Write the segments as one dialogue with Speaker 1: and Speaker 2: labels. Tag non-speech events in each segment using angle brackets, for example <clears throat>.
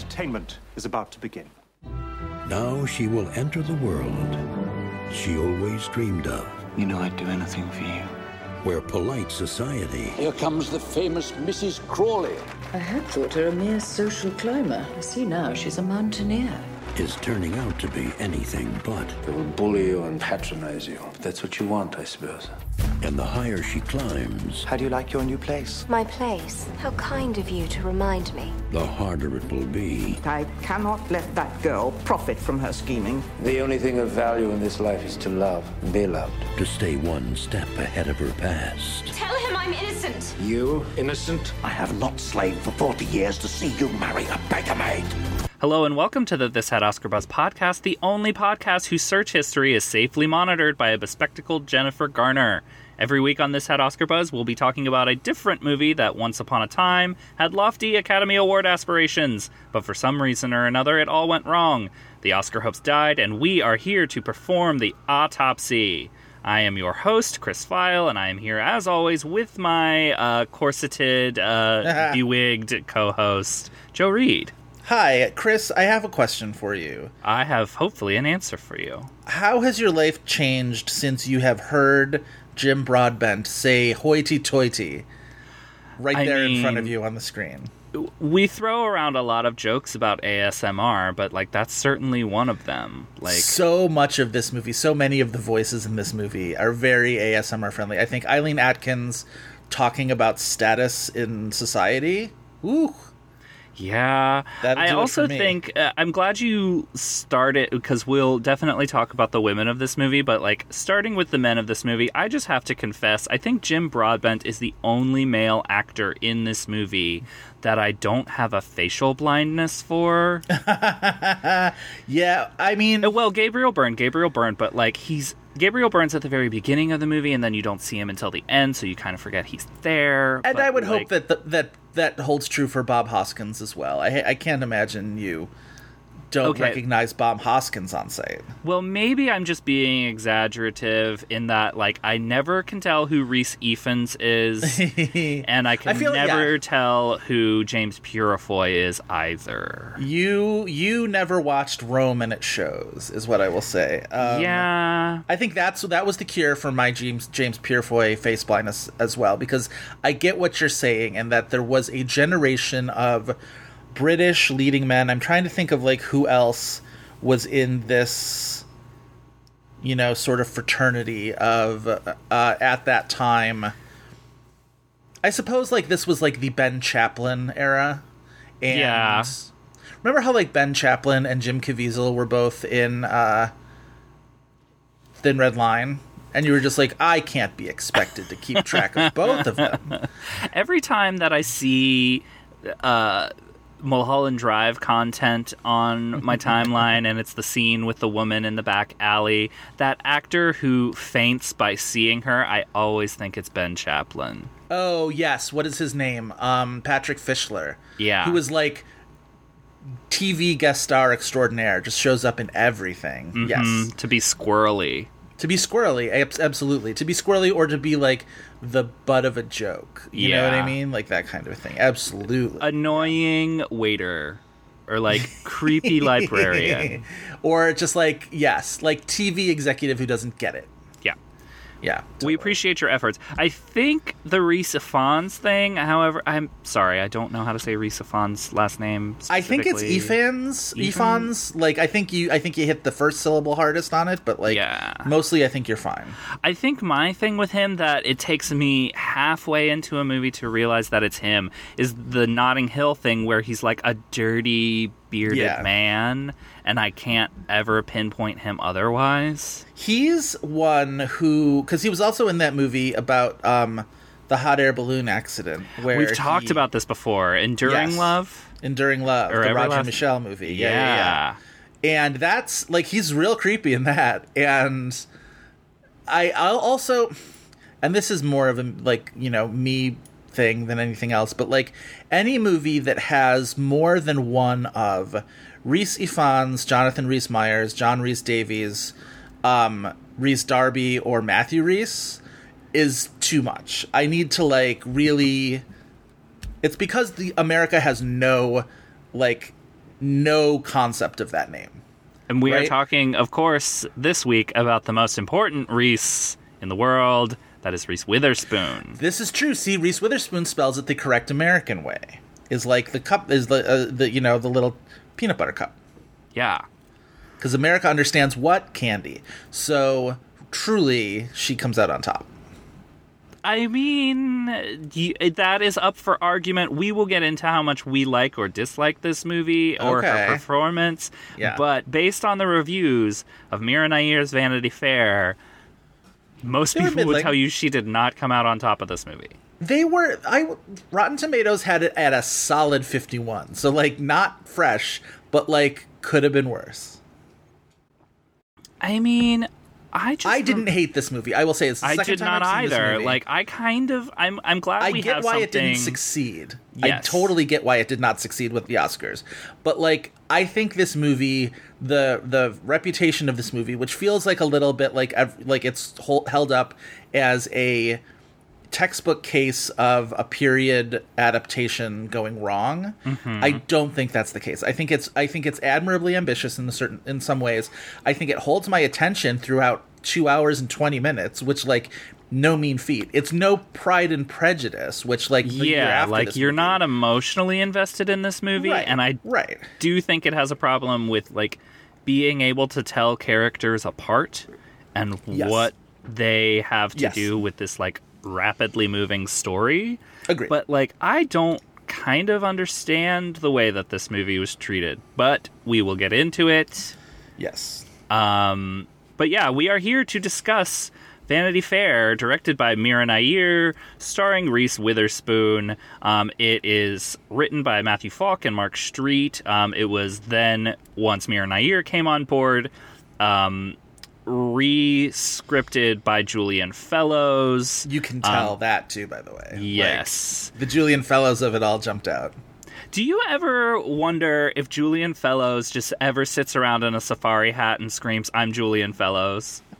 Speaker 1: Entertainment is about to begin.
Speaker 2: Now she will enter the world she always dreamed of,
Speaker 3: You know I'd do anything for you.
Speaker 2: where polite society
Speaker 4: Here comes the famous Mrs. Crawley.
Speaker 5: I had thought her a mere social climber. I see now she's a mountaineer.
Speaker 2: is turning out to be anything but.
Speaker 4: They will bully you and patronize you. That's what you want, I suppose.
Speaker 2: And the higher she climbs,
Speaker 3: How do you like your new place?
Speaker 6: My place. How kind of you to remind me.
Speaker 2: the harder it will be
Speaker 7: I cannot let that girl profit from her scheming.
Speaker 4: The only thing of value in this life is to love and be loved.
Speaker 2: to stay one step ahead of her past.
Speaker 6: Tell him I'm innocent.
Speaker 4: You, innocent?
Speaker 2: I have not slaved for 40 years to see you marry a beggar maid.
Speaker 8: Hello and welcome to the This Had Oscar Buzz podcast, the only podcast whose search history is safely monitored by a bespectacled Jennifer Garner. Every week on This Had Oscar Buzz, we'll be talking about a different movie that once upon a time had lofty Academy Award aspirations, but for some reason or another it all went wrong. The Oscar hopes died, and we are here to perform the autopsy. I am your host, Chris Feil, and I am here as always with my uh, corseted, uh, <laughs> bewigged co host, Joe Reed.
Speaker 9: Hi, Chris. I have a question for you.
Speaker 8: I have hopefully an answer for you.
Speaker 9: How has your life changed since you have heard Jim Broadbent say hoity toity right
Speaker 8: I
Speaker 9: there in front of you on the screen?
Speaker 8: We throw around a lot of jokes about ASMR, but like that's certainly one of them. Like
Speaker 9: so much of this movie, so many of the voices in this movie are very ASMR friendly. I think Eileen Atkins talking about status in society. Ooh,
Speaker 8: Yeah,
Speaker 9: That'll
Speaker 8: I also think uh, I'm glad you started because we'll definitely talk about the women of this movie. But like starting with the men of this movie, I just have to confess, I think Jim Broadbent is the only male actor in this movie that I don't have a facial blindness for. <laughs>
Speaker 9: yeah. I mean,
Speaker 8: Uh, well, Gabriel Byrne, Gabriel Byrne, but like he's Gabriel Byrne's at the very beginning of the movie, and then you don't see him until the end, so you kind of forget he's there.
Speaker 9: and
Speaker 8: but,
Speaker 9: I would
Speaker 8: like-
Speaker 9: hope that th- that that holds true for Bob Hoskins as well. I I can't imagine you don't
Speaker 8: Okay.
Speaker 9: recognize Bob Hoskins on sight.
Speaker 8: Well, maybe I'm just being exaggerative in that, like, I never can tell who Rhys Ifans is, <laughs> and I can
Speaker 9: feel-
Speaker 8: never
Speaker 9: yeah.
Speaker 8: tell who James Purefoy is either.
Speaker 9: You you never watched Rome and it shows is what I will say. Um,
Speaker 8: yeah,
Speaker 9: I think that's that was the cure for my James James Purefoy face blindness as well because I get what you're saying and that there was a generation of British leading men. I'm trying to think of like who else was in this you know sort of fraternity of uh, at that time. I suppose like this was like the Ben Chaplin era and
Speaker 8: Yeah.
Speaker 9: Remember how like Ben Chaplin and Jim Caviezel were both in uh Thin Red Line? And you were just like, I can't be expected to keep track of both of them. <laughs>
Speaker 8: every time that I see uh, Mulholland Drive content on my <laughs> timeline, and it's the scene with the woman in the back alley, that actor who faints by seeing her, I always think it's Ben Chaplin.
Speaker 9: Oh yes, what is his name? Um, Patrick Fischler.
Speaker 8: Yeah.
Speaker 9: who was like TV guest star extraordinaire. Just shows up in everything. Yes,
Speaker 8: Mm, to be squirrely.
Speaker 9: to be squirrely, absolutely. To be squirrely, or to be like the butt of a joke. You know what I mean? Like that kind of thing. Absolutely.
Speaker 8: Annoying waiter. Or like <laughs> creepy librarian.
Speaker 9: or just like yes, like TV executive who doesn't get it.
Speaker 8: Yeah.
Speaker 9: Yeah,
Speaker 8: We appreciate your efforts. I think the Rhys Ifans thing, however, I'm sorry, I don't know how to say Rhys Ifans' last name.
Speaker 9: I think it's.
Speaker 8: Ifans.
Speaker 9: Ifans. Like I think you. I think you hit the first syllable hardest on it, but like
Speaker 8: Yeah.
Speaker 9: mostly I think you're fine.
Speaker 8: I think my thing with him that it takes me halfway into a movie to realize that it's him is the Notting Hill thing where he's like a dirty bearded
Speaker 9: Yeah.
Speaker 8: man and I can't ever pinpoint him otherwise.
Speaker 9: He's one who because he was also in that movie about um the hot air balloon accident where
Speaker 8: We've talked
Speaker 9: he-
Speaker 8: about this before. Enduring
Speaker 9: Yes.
Speaker 8: Love.
Speaker 9: Enduring Love,
Speaker 8: Or
Speaker 9: the Roger
Speaker 8: Everlast-
Speaker 9: Michelle movie. Yeah, yeah, yeah. And that's like he's real creepy in that. And I I'll also and this is more of a like, you know, me thing than anything else, but like any movie that has more than one of Rhys Ifans, Jonathan Rhys Meyers, John Rhys-Davies, um, Rhys Darby, or Matthew Rhys is too much. I need to like really it's because the America has no like no concept of that name.
Speaker 8: And we are talking, of course, this week about the most important Reese in the world. That is Reese Witherspoon.
Speaker 9: This is true. See, Reese Witherspoon spells it the correct American way. Is like the cup is the uh, the you know the little peanut butter cup
Speaker 8: Yeah.
Speaker 9: because America understands what candy. So truly, she comes out on top.
Speaker 8: I mean, that is up for argument. We will get into how much we like or dislike this movie or
Speaker 9: Okay.
Speaker 8: her performance.
Speaker 9: Yeah.
Speaker 8: But based on the reviews of Mira Nair's Vanity Fair, most people would tell you she did not come out on top of this movie.
Speaker 9: They were I Rotten Tomatoes had it at a solid fifty one. So like not fresh, but like could have been worse.
Speaker 8: I mean, I just
Speaker 9: I didn't hate this movie. I will say it's the
Speaker 8: I
Speaker 9: second
Speaker 8: did
Speaker 9: time
Speaker 8: not
Speaker 9: I've seen
Speaker 8: either. Like I kind of I'm I'm glad
Speaker 9: I
Speaker 8: we
Speaker 9: get why
Speaker 8: something.
Speaker 9: it didn't succeed. I totally get why it did not succeed with the Oscars. But like I think this movie the the reputation of this movie which feels like a little bit like like it's held up as a textbook case of a period adaptation going wrong.
Speaker 8: Mm-hmm.
Speaker 9: I don't think that's the case. I think it's I think it's admirably ambitious in the certain in some ways. I think it holds my attention throughout 2 hours and 20 minutes, which like no mean feat. It's no Pride and Prejudice, which like
Speaker 8: Yeah,
Speaker 9: after
Speaker 8: like you're
Speaker 9: movie.
Speaker 8: not emotionally invested in this movie,
Speaker 9: Right,
Speaker 8: and I
Speaker 9: right.
Speaker 8: do think it has a problem with like being able to tell characters apart and
Speaker 9: Yes.
Speaker 8: what they have to
Speaker 9: Yes.
Speaker 8: do with this like rapidly moving story.
Speaker 9: Agreed.
Speaker 8: But like I don't kind of understand the way that this movie was treated, but we will get into it.
Speaker 9: Yes.
Speaker 8: Um, but yeah, we are here to discuss Vanity Fair, directed by Mira Nair, starring Reese Witherspoon. Um, it is written by Matthew Faulk and Mark Skeet. Um, it was then, once Mira Nair came on board, um, re-scripted by Julian Fellowes.
Speaker 9: You can tell that too, by the way. Like,
Speaker 8: Yes.
Speaker 9: the Julian Fellowes of it all jumped out.
Speaker 8: Do you ever wonder if Julian Fellowes just ever sits around in a safari hat and screams, I'm Julian Fellowes? <laughs>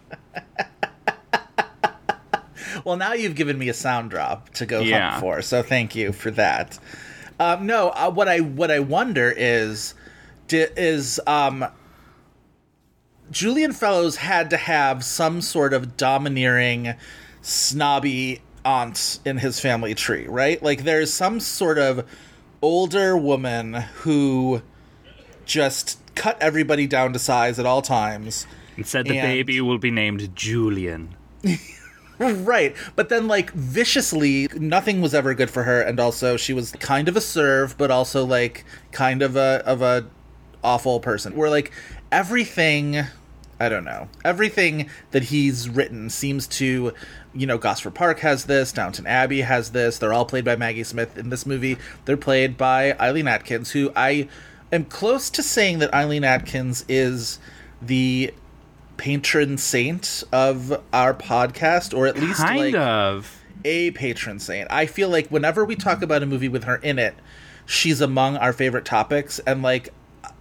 Speaker 9: Well, now you've given me a sound drop to go
Speaker 8: Yeah.
Speaker 9: hunt for, so thank you for that. Um, no, uh, what I what I wonder is, is um, Julian Fellowes had to have some sort of domineering, snobby aunt in his family tree, right? Like there's some sort of older woman who just cut everybody down to size at all times.
Speaker 8: And said the
Speaker 9: And-
Speaker 8: baby will be named Julian. <laughs>
Speaker 9: Right, but then like viciously, nothing was ever good for her, and also she was kind of a serve, but also like kind of a of a awful person. Where like everything, I don't know, everything that he's written seems to, you know, Gosford Park has this, Downton Abbey has this. They're all played by Maggie Smith in this movie. They're played by Eileen Atkins, who I am close to saying that Eileen Atkins is the patron saint of our podcast, or at least
Speaker 8: Kind
Speaker 9: like
Speaker 8: of.
Speaker 9: a patron saint. I feel like whenever we talk about a movie with her in it, she's among our favorite topics, and like.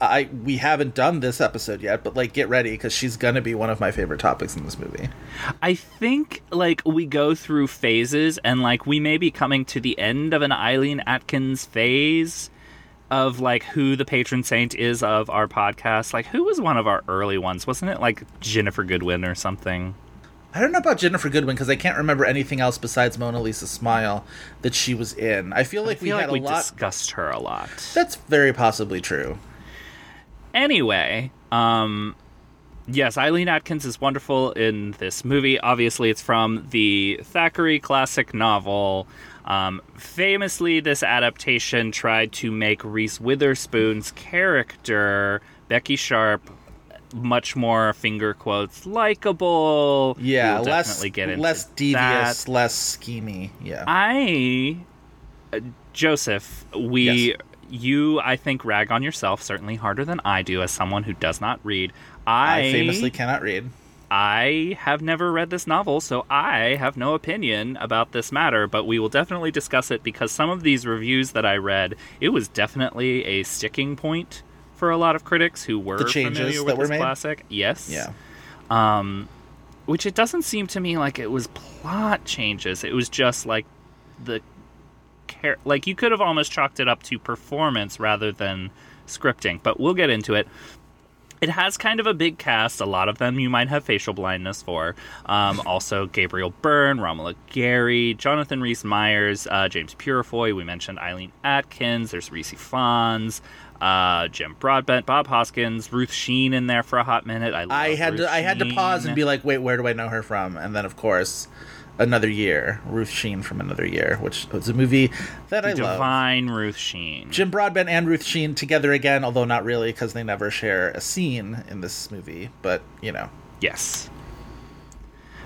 Speaker 9: I we haven't done this episode yet, but like get ready because she's gonna be one of my favorite topics in this movie.
Speaker 8: I think like we go through phases and like we may be coming to the end of an Eileen Atkins phase of like who the patron saint is of our podcast. Like who was one of our early ones? Wasn't it like Ginnifer Goodwin or something?
Speaker 9: I don't know about Ginnifer Goodwin because I can't remember anything else besides Mona Lisa Smile that she was in. I feel like
Speaker 8: I feel
Speaker 9: we
Speaker 8: like
Speaker 9: had
Speaker 8: we
Speaker 9: a lot.
Speaker 8: discussed her a lot.
Speaker 9: That's very possibly true.
Speaker 8: Anyway, um yes, Eileen Atkins is wonderful in this movie. Obviously, it's from the Thackeray classic novel. Um, famously, this adaptation tried to make Reese Witherspoon's character, Becky Sharp, much more finger quotes likable.
Speaker 9: Yeah,
Speaker 8: We'll
Speaker 9: less
Speaker 8: definitely get into
Speaker 9: less
Speaker 8: that.
Speaker 9: devious, less schemy. Yeah.
Speaker 8: I, uh, Joseph, we,
Speaker 9: Yes.
Speaker 8: You, I think, rag on yourself certainly harder than I do as someone who does not read. I,
Speaker 9: I famously cannot read.
Speaker 8: I have never read this novel, so I have no opinion about this matter, but we will definitely discuss it because some of these reviews that I read, it was definitely a sticking point for a lot of critics who were
Speaker 9: The changes
Speaker 8: familiar with
Speaker 9: that were
Speaker 8: this
Speaker 9: made?
Speaker 8: classic. Yes.
Speaker 9: Yeah.
Speaker 8: Um, which it doesn't seem to me like it was plot changes. It was just like the char- like you could have almost chalked it up to performance rather than scripting. But we'll get into it. It has kind of a big cast. A lot of them you might have facial blindness for. Um, <laughs> also, Gabriel Byrne, Romola Garai, Jonathan Rhys Myers, uh, James Purefoy. We mentioned Eileen Atkins. There's Rhys Ifans, uh, Jim Broadbent, Bob Hoskins, Ruth Sheen in there for a hot minute. I, love
Speaker 9: I had
Speaker 8: Ruth
Speaker 9: to I had to pause and be like, wait, where do I know her from? And then of course, another year, Ruth Sheen from Another Year, which was a movie that I love.
Speaker 8: Divine Ruth Sheen.
Speaker 9: Jim Broadbent and Ruth Sheen together again, although not really because they never share a scene in this movie. But you know,
Speaker 8: Yes.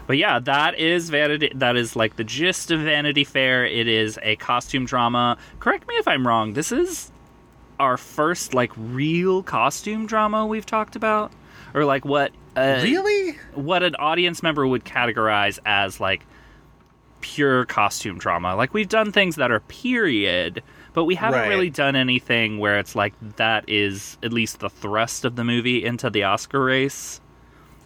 Speaker 8: But yeah, that is Vanity. That is like the gist of Vanity Fair. It is a costume drama. Correct me if I'm wrong. This is our first like real costume drama we've talked about, or like what? Uh,
Speaker 9: really,
Speaker 8: what an audience member would categorize as like pure costume drama. Like we've done things that are period, but we haven't
Speaker 9: Right.
Speaker 8: really done anything where it's like that is at least the thrust of the movie into the Oscar race.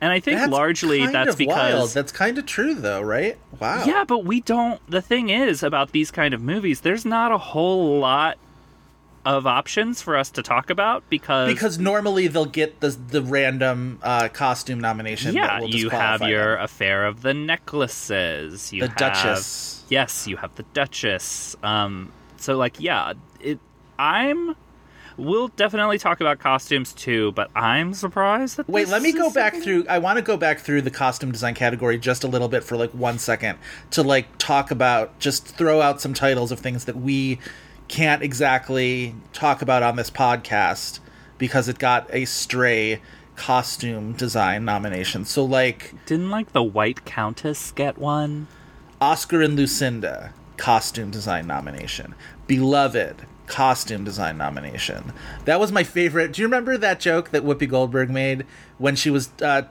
Speaker 8: And I think
Speaker 9: that's
Speaker 8: largely that's because
Speaker 9: wild. that's kind of true, though, right? Wow.
Speaker 8: yeah, but we don't. The thing is about these kind of movies, there's not a whole lot of options for us to talk about because
Speaker 9: because normally they'll get the the random uh, costume nomination. that
Speaker 8: yeah, you have your
Speaker 9: them.
Speaker 8: affair of the necklaces. You
Speaker 9: The
Speaker 8: have,
Speaker 9: Duchess.
Speaker 8: Yes, you have the Duchess. Um, so like, yeah, it. I'm. We'll definitely talk about costumes too, but I'm surprised that.
Speaker 9: Wait, let me go back through. I want to go back through the costume design category just a little bit for like one second to like talk about, just throw out some titles of things that we can't exactly talk about on this podcast because it got a stray costume design nomination. So, like
Speaker 8: Didn't like the White Countess get one?
Speaker 9: Oscar and Lucinda, costume design nomination. Beloved, costume design nomination. That was my favorite. Do you remember that joke that Whoopi Goldberg made when she was uh,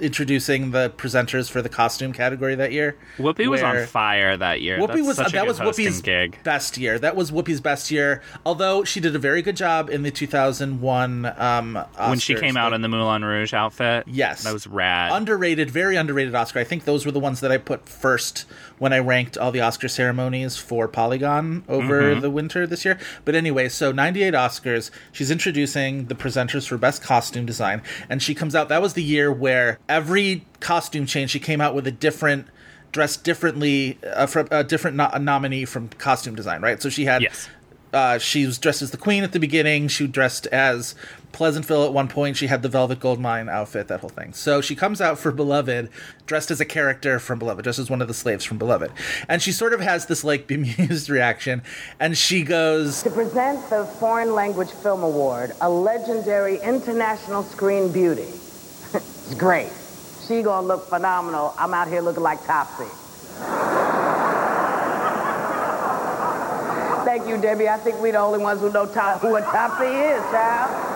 Speaker 9: introducing the presenters for the costume category that year?
Speaker 8: Whoopi was on fire that year.
Speaker 9: Whoopi
Speaker 8: That's
Speaker 9: was
Speaker 8: a
Speaker 9: that was Whoopi's
Speaker 8: gig.
Speaker 9: best year. That was Whoopi's best year. Although she did a very good job in the 2001 um,
Speaker 8: when she came out in the Moulin Rouge outfit.
Speaker 9: Yes.
Speaker 8: that was rad.
Speaker 9: underrated, very underrated Oscar. I think those were the ones that I put first when I ranked all the Oscar ceremonies for Polygon over
Speaker 8: Mm-hmm.
Speaker 9: the winter this year. But anyway, so 98 Oscars. She's introducing the presenters for best costume design, and she comes out. That was the year where every costume change, she came out with a different. Dressed differently, uh, from a different no- nominee from costume design, right? So she had
Speaker 8: Yes.
Speaker 9: Uh, she was dressed as the queen at the beginning. She dressed as Pleasantville at one point. She had the Velvet Goldmine outfit, that whole thing. So she comes out for Beloved, dressed as a character from Beloved, dressed as one of the slaves from Beloved, and she sort of has this like <laughs> bemused reaction, and she goes,
Speaker 10: To present the Foreign Language Film Award, a legendary international screen beauty. <laughs> it's great. She gonna look phenomenal. I'm out here looking like Topsy. Thank you, Debbie. I think we're the only ones who know to- who a Topsy is, child.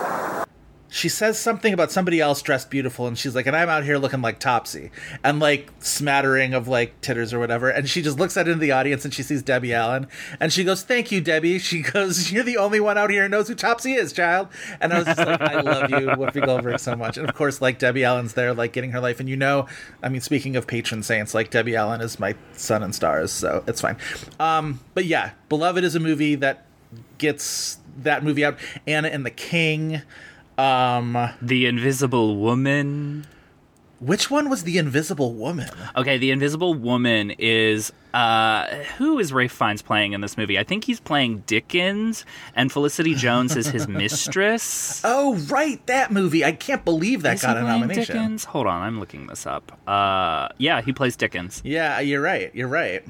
Speaker 9: She says something about somebody else dressed beautiful, and she's like, and I'm out here looking like Topsy, and like smattering of like titters or whatever, and she just looks out into the audience and she sees Debbie Allen, and she goes, "Thank you, Debbie." She <laughs> goes, "You're the only one out here who knows who Topsy is, child." And I was just like, "I love you, <laughs> Whoopi Goldberg, so much." And of course, like Debbie Allen's there, like getting her life, and you know, I mean, speaking of patron saints, like Debbie Allen is my sun and stars, so it's fine. Um, but yeah, Beloved is a movie that gets that movie out. Anna and the King. Um,
Speaker 8: the Invisible Woman.
Speaker 9: which one was the Invisible Woman?
Speaker 8: Okay, the Invisible Woman is uh who is Ralph Fiennes playing in this movie? I think he's playing Dickens, and Felicity Jones is his <laughs> mistress.
Speaker 9: Oh, right, that movie. I can't believe that
Speaker 8: Is
Speaker 9: got a nomination.
Speaker 8: Dickens? Hold on, I'm looking this up. Uh, yeah, he plays Dickens.
Speaker 9: Yeah, you're right. You're right.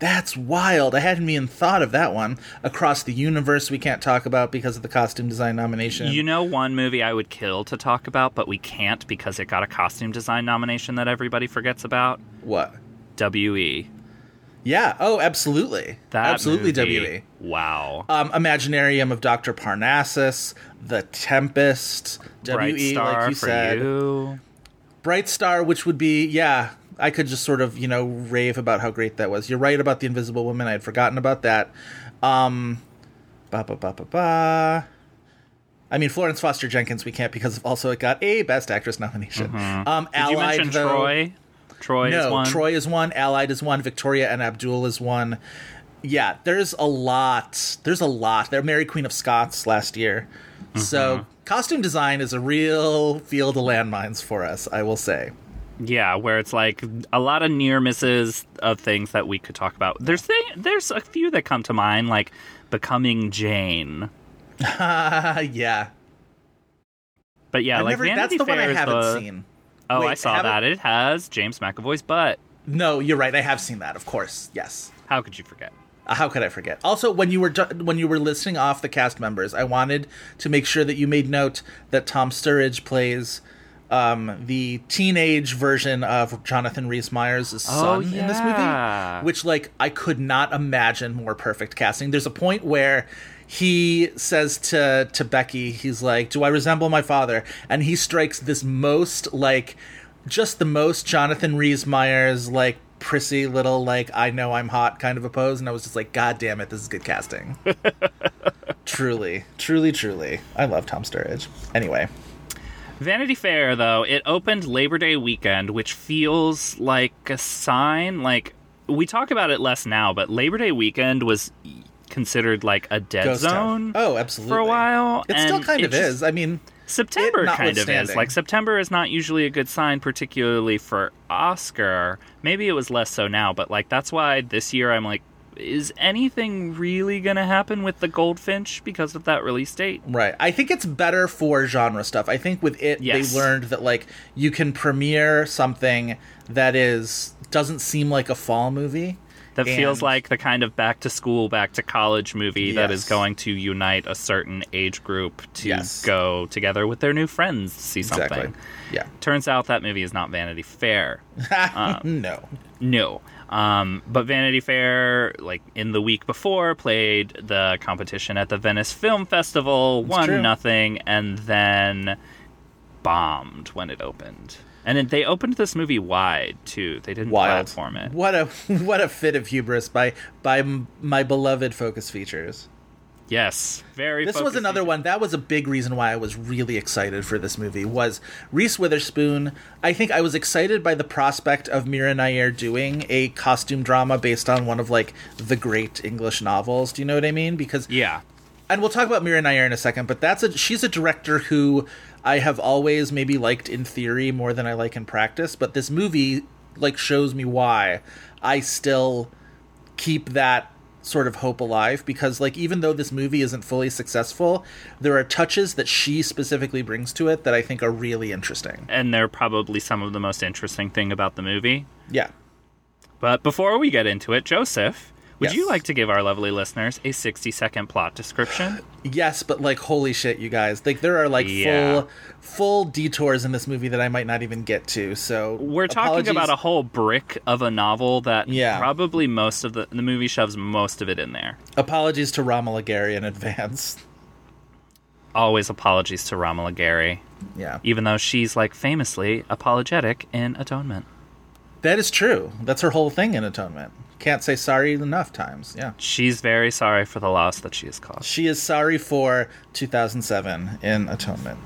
Speaker 9: That's wild. I hadn't even thought of that one. Across the Universe, we can't talk about because of the costume design nomination.
Speaker 8: You know, one movie I would kill to talk about, but we can't because it got a costume design nomination that everybody forgets about.
Speaker 9: what?
Speaker 8: WE.
Speaker 9: Yeah. Oh, absolutely.
Speaker 8: That
Speaker 9: absolutely.
Speaker 8: movie,
Speaker 9: WE.
Speaker 8: Wow.
Speaker 9: Um, Imaginarium of Dr. Parnassus, The Tempest,
Speaker 8: Bright
Speaker 9: WE,
Speaker 8: Star
Speaker 9: like you said.
Speaker 8: you.
Speaker 9: Bright Star, which would be, yeah, I could just sort of, you know, rave about how great that was. You're right about The Invisible Woman. I had forgotten about that. Um, ba ba ba ba ba. I mean, Florence Foster Jenkins, we can't because also it got a Best Actress nomination. Um,
Speaker 8: Mm-hmm. Did you
Speaker 9: Allied,
Speaker 8: mention
Speaker 9: though,
Speaker 8: Troy? Troy is
Speaker 9: no,
Speaker 8: one.
Speaker 9: Troy is one. Allied is one. Victoria and Abdul is one. Yeah, there's a lot. There's a lot. They're Mary Queen of Scots last year.
Speaker 8: Mm-hmm.
Speaker 9: So costume design is a real field of landmines for us, I will say.
Speaker 8: Yeah, where it's like a lot of near misses of things that we could talk about. There's thing, there's a few that come to mind, like becoming Jane. <laughs>
Speaker 9: yeah.
Speaker 8: But yeah,
Speaker 9: I've
Speaker 8: like
Speaker 9: never-
Speaker 8: Vanity
Speaker 9: that's the one I haven't
Speaker 8: the-
Speaker 9: seen.
Speaker 8: Oh,
Speaker 9: Wait,
Speaker 8: I saw that. It has James McAvoy's butt.
Speaker 9: No, you're right. I have seen that, of course. Yes.
Speaker 8: How could you forget?
Speaker 9: Uh, How could I forget? Also, when you were when you were listing off the cast members, I wanted to make sure that you made note that Tom Sturridge plays um, the teenage version of Jonathan Rhys Meyers'
Speaker 8: Oh,
Speaker 9: son in this movie, which like I could not imagine more perfect casting. There's a point where he says to to Becky, he's like, "Do I resemble my father?" And he strikes this most like just the most Jonathan Rhys Meyers like prissy little like I know I'm hot kind of a pose, and I was just like, God damn it, this is good casting. <laughs> truly, truly, truly, I love Tom Sturridge. Anyway,
Speaker 8: Vanity Fair, though, it opened Labor Day weekend, which feels like a sign. Like, we talk about it less now, but Labor Day weekend was considered like a dead
Speaker 9: Ghost
Speaker 8: zone
Speaker 9: Town. Oh, absolutely.
Speaker 8: for a while.
Speaker 9: It still kind
Speaker 8: it
Speaker 9: of
Speaker 8: just-
Speaker 9: is. I mean,
Speaker 8: September kind of is. Like September is not usually a good sign, particularly for Oscar. Maybe it was less so now, but like that's why this year I'm like, is anything really gonna happen with the Goldfinch because of that release date?
Speaker 9: Right. I think it's better for genre stuff. I think with it
Speaker 8: Yes.
Speaker 9: they learned that like you can premiere something that is doesn't seem like a fall movie.
Speaker 8: That feels like the kind of back to school, back to college movie that is going to unite a certain age group to
Speaker 9: Yes.
Speaker 8: go together with their new friends to see something.
Speaker 9: Exactly. Yeah.
Speaker 8: Turns out that movie is not Vanity Fair. <laughs>
Speaker 9: Um, no.
Speaker 8: No. Um, but Vanity Fair, like in the week before, played the competition at the Venice Film Festival, won
Speaker 9: true.
Speaker 8: nothing, and then bombed when it opened. And it, they opened this movie wide too. They didn't
Speaker 9: Wild.
Speaker 8: platform it.
Speaker 9: What a <laughs> what a fit of hubris by by my beloved Focus Features.
Speaker 8: Yes, very.
Speaker 9: This was another one. That was a big reason why I was really excited for this movie. Was Reese Witherspoon? I think I was excited by the prospect of Mira Nair doing a costume drama based on one of like the great English novels. Do you know what I mean? Because
Speaker 8: Yeah,
Speaker 9: and we'll talk about Mira Nair in a second, but that's a she's a director who I have always maybe liked in theory more than I like in practice, but this movie like shows me why I still keep that sort of hope alive because like even though this movie isn't fully successful, there are touches that she specifically brings to it that I think are really interesting.
Speaker 8: and they're probably some of the most interesting thing about the movie.
Speaker 9: Yeah.
Speaker 8: But before we get into it, Joseph, would
Speaker 9: Yes.
Speaker 8: you like to give our lovely listeners a sixty-second plot description? <gasps>
Speaker 9: Yes, but like holy shit, you guys. Like there are like
Speaker 8: Yeah.
Speaker 9: full full detours in this movie that I might not even get to. So
Speaker 8: We're talking
Speaker 9: apologies.
Speaker 8: about a whole brick of a novel that
Speaker 9: Yeah.
Speaker 8: probably most of the the movie shoves most of it in there.
Speaker 9: apologies to Romola Garai in advance.
Speaker 8: Always apologies to Romola Garai,
Speaker 9: Yeah.
Speaker 8: even though she's like famously apologetic in Atonement.
Speaker 9: That is true. That's her whole thing in Atonement. Can't say sorry enough times. Yeah.
Speaker 8: She's very sorry for the loss that she has caused.
Speaker 9: She is sorry for 2007 in Atonement.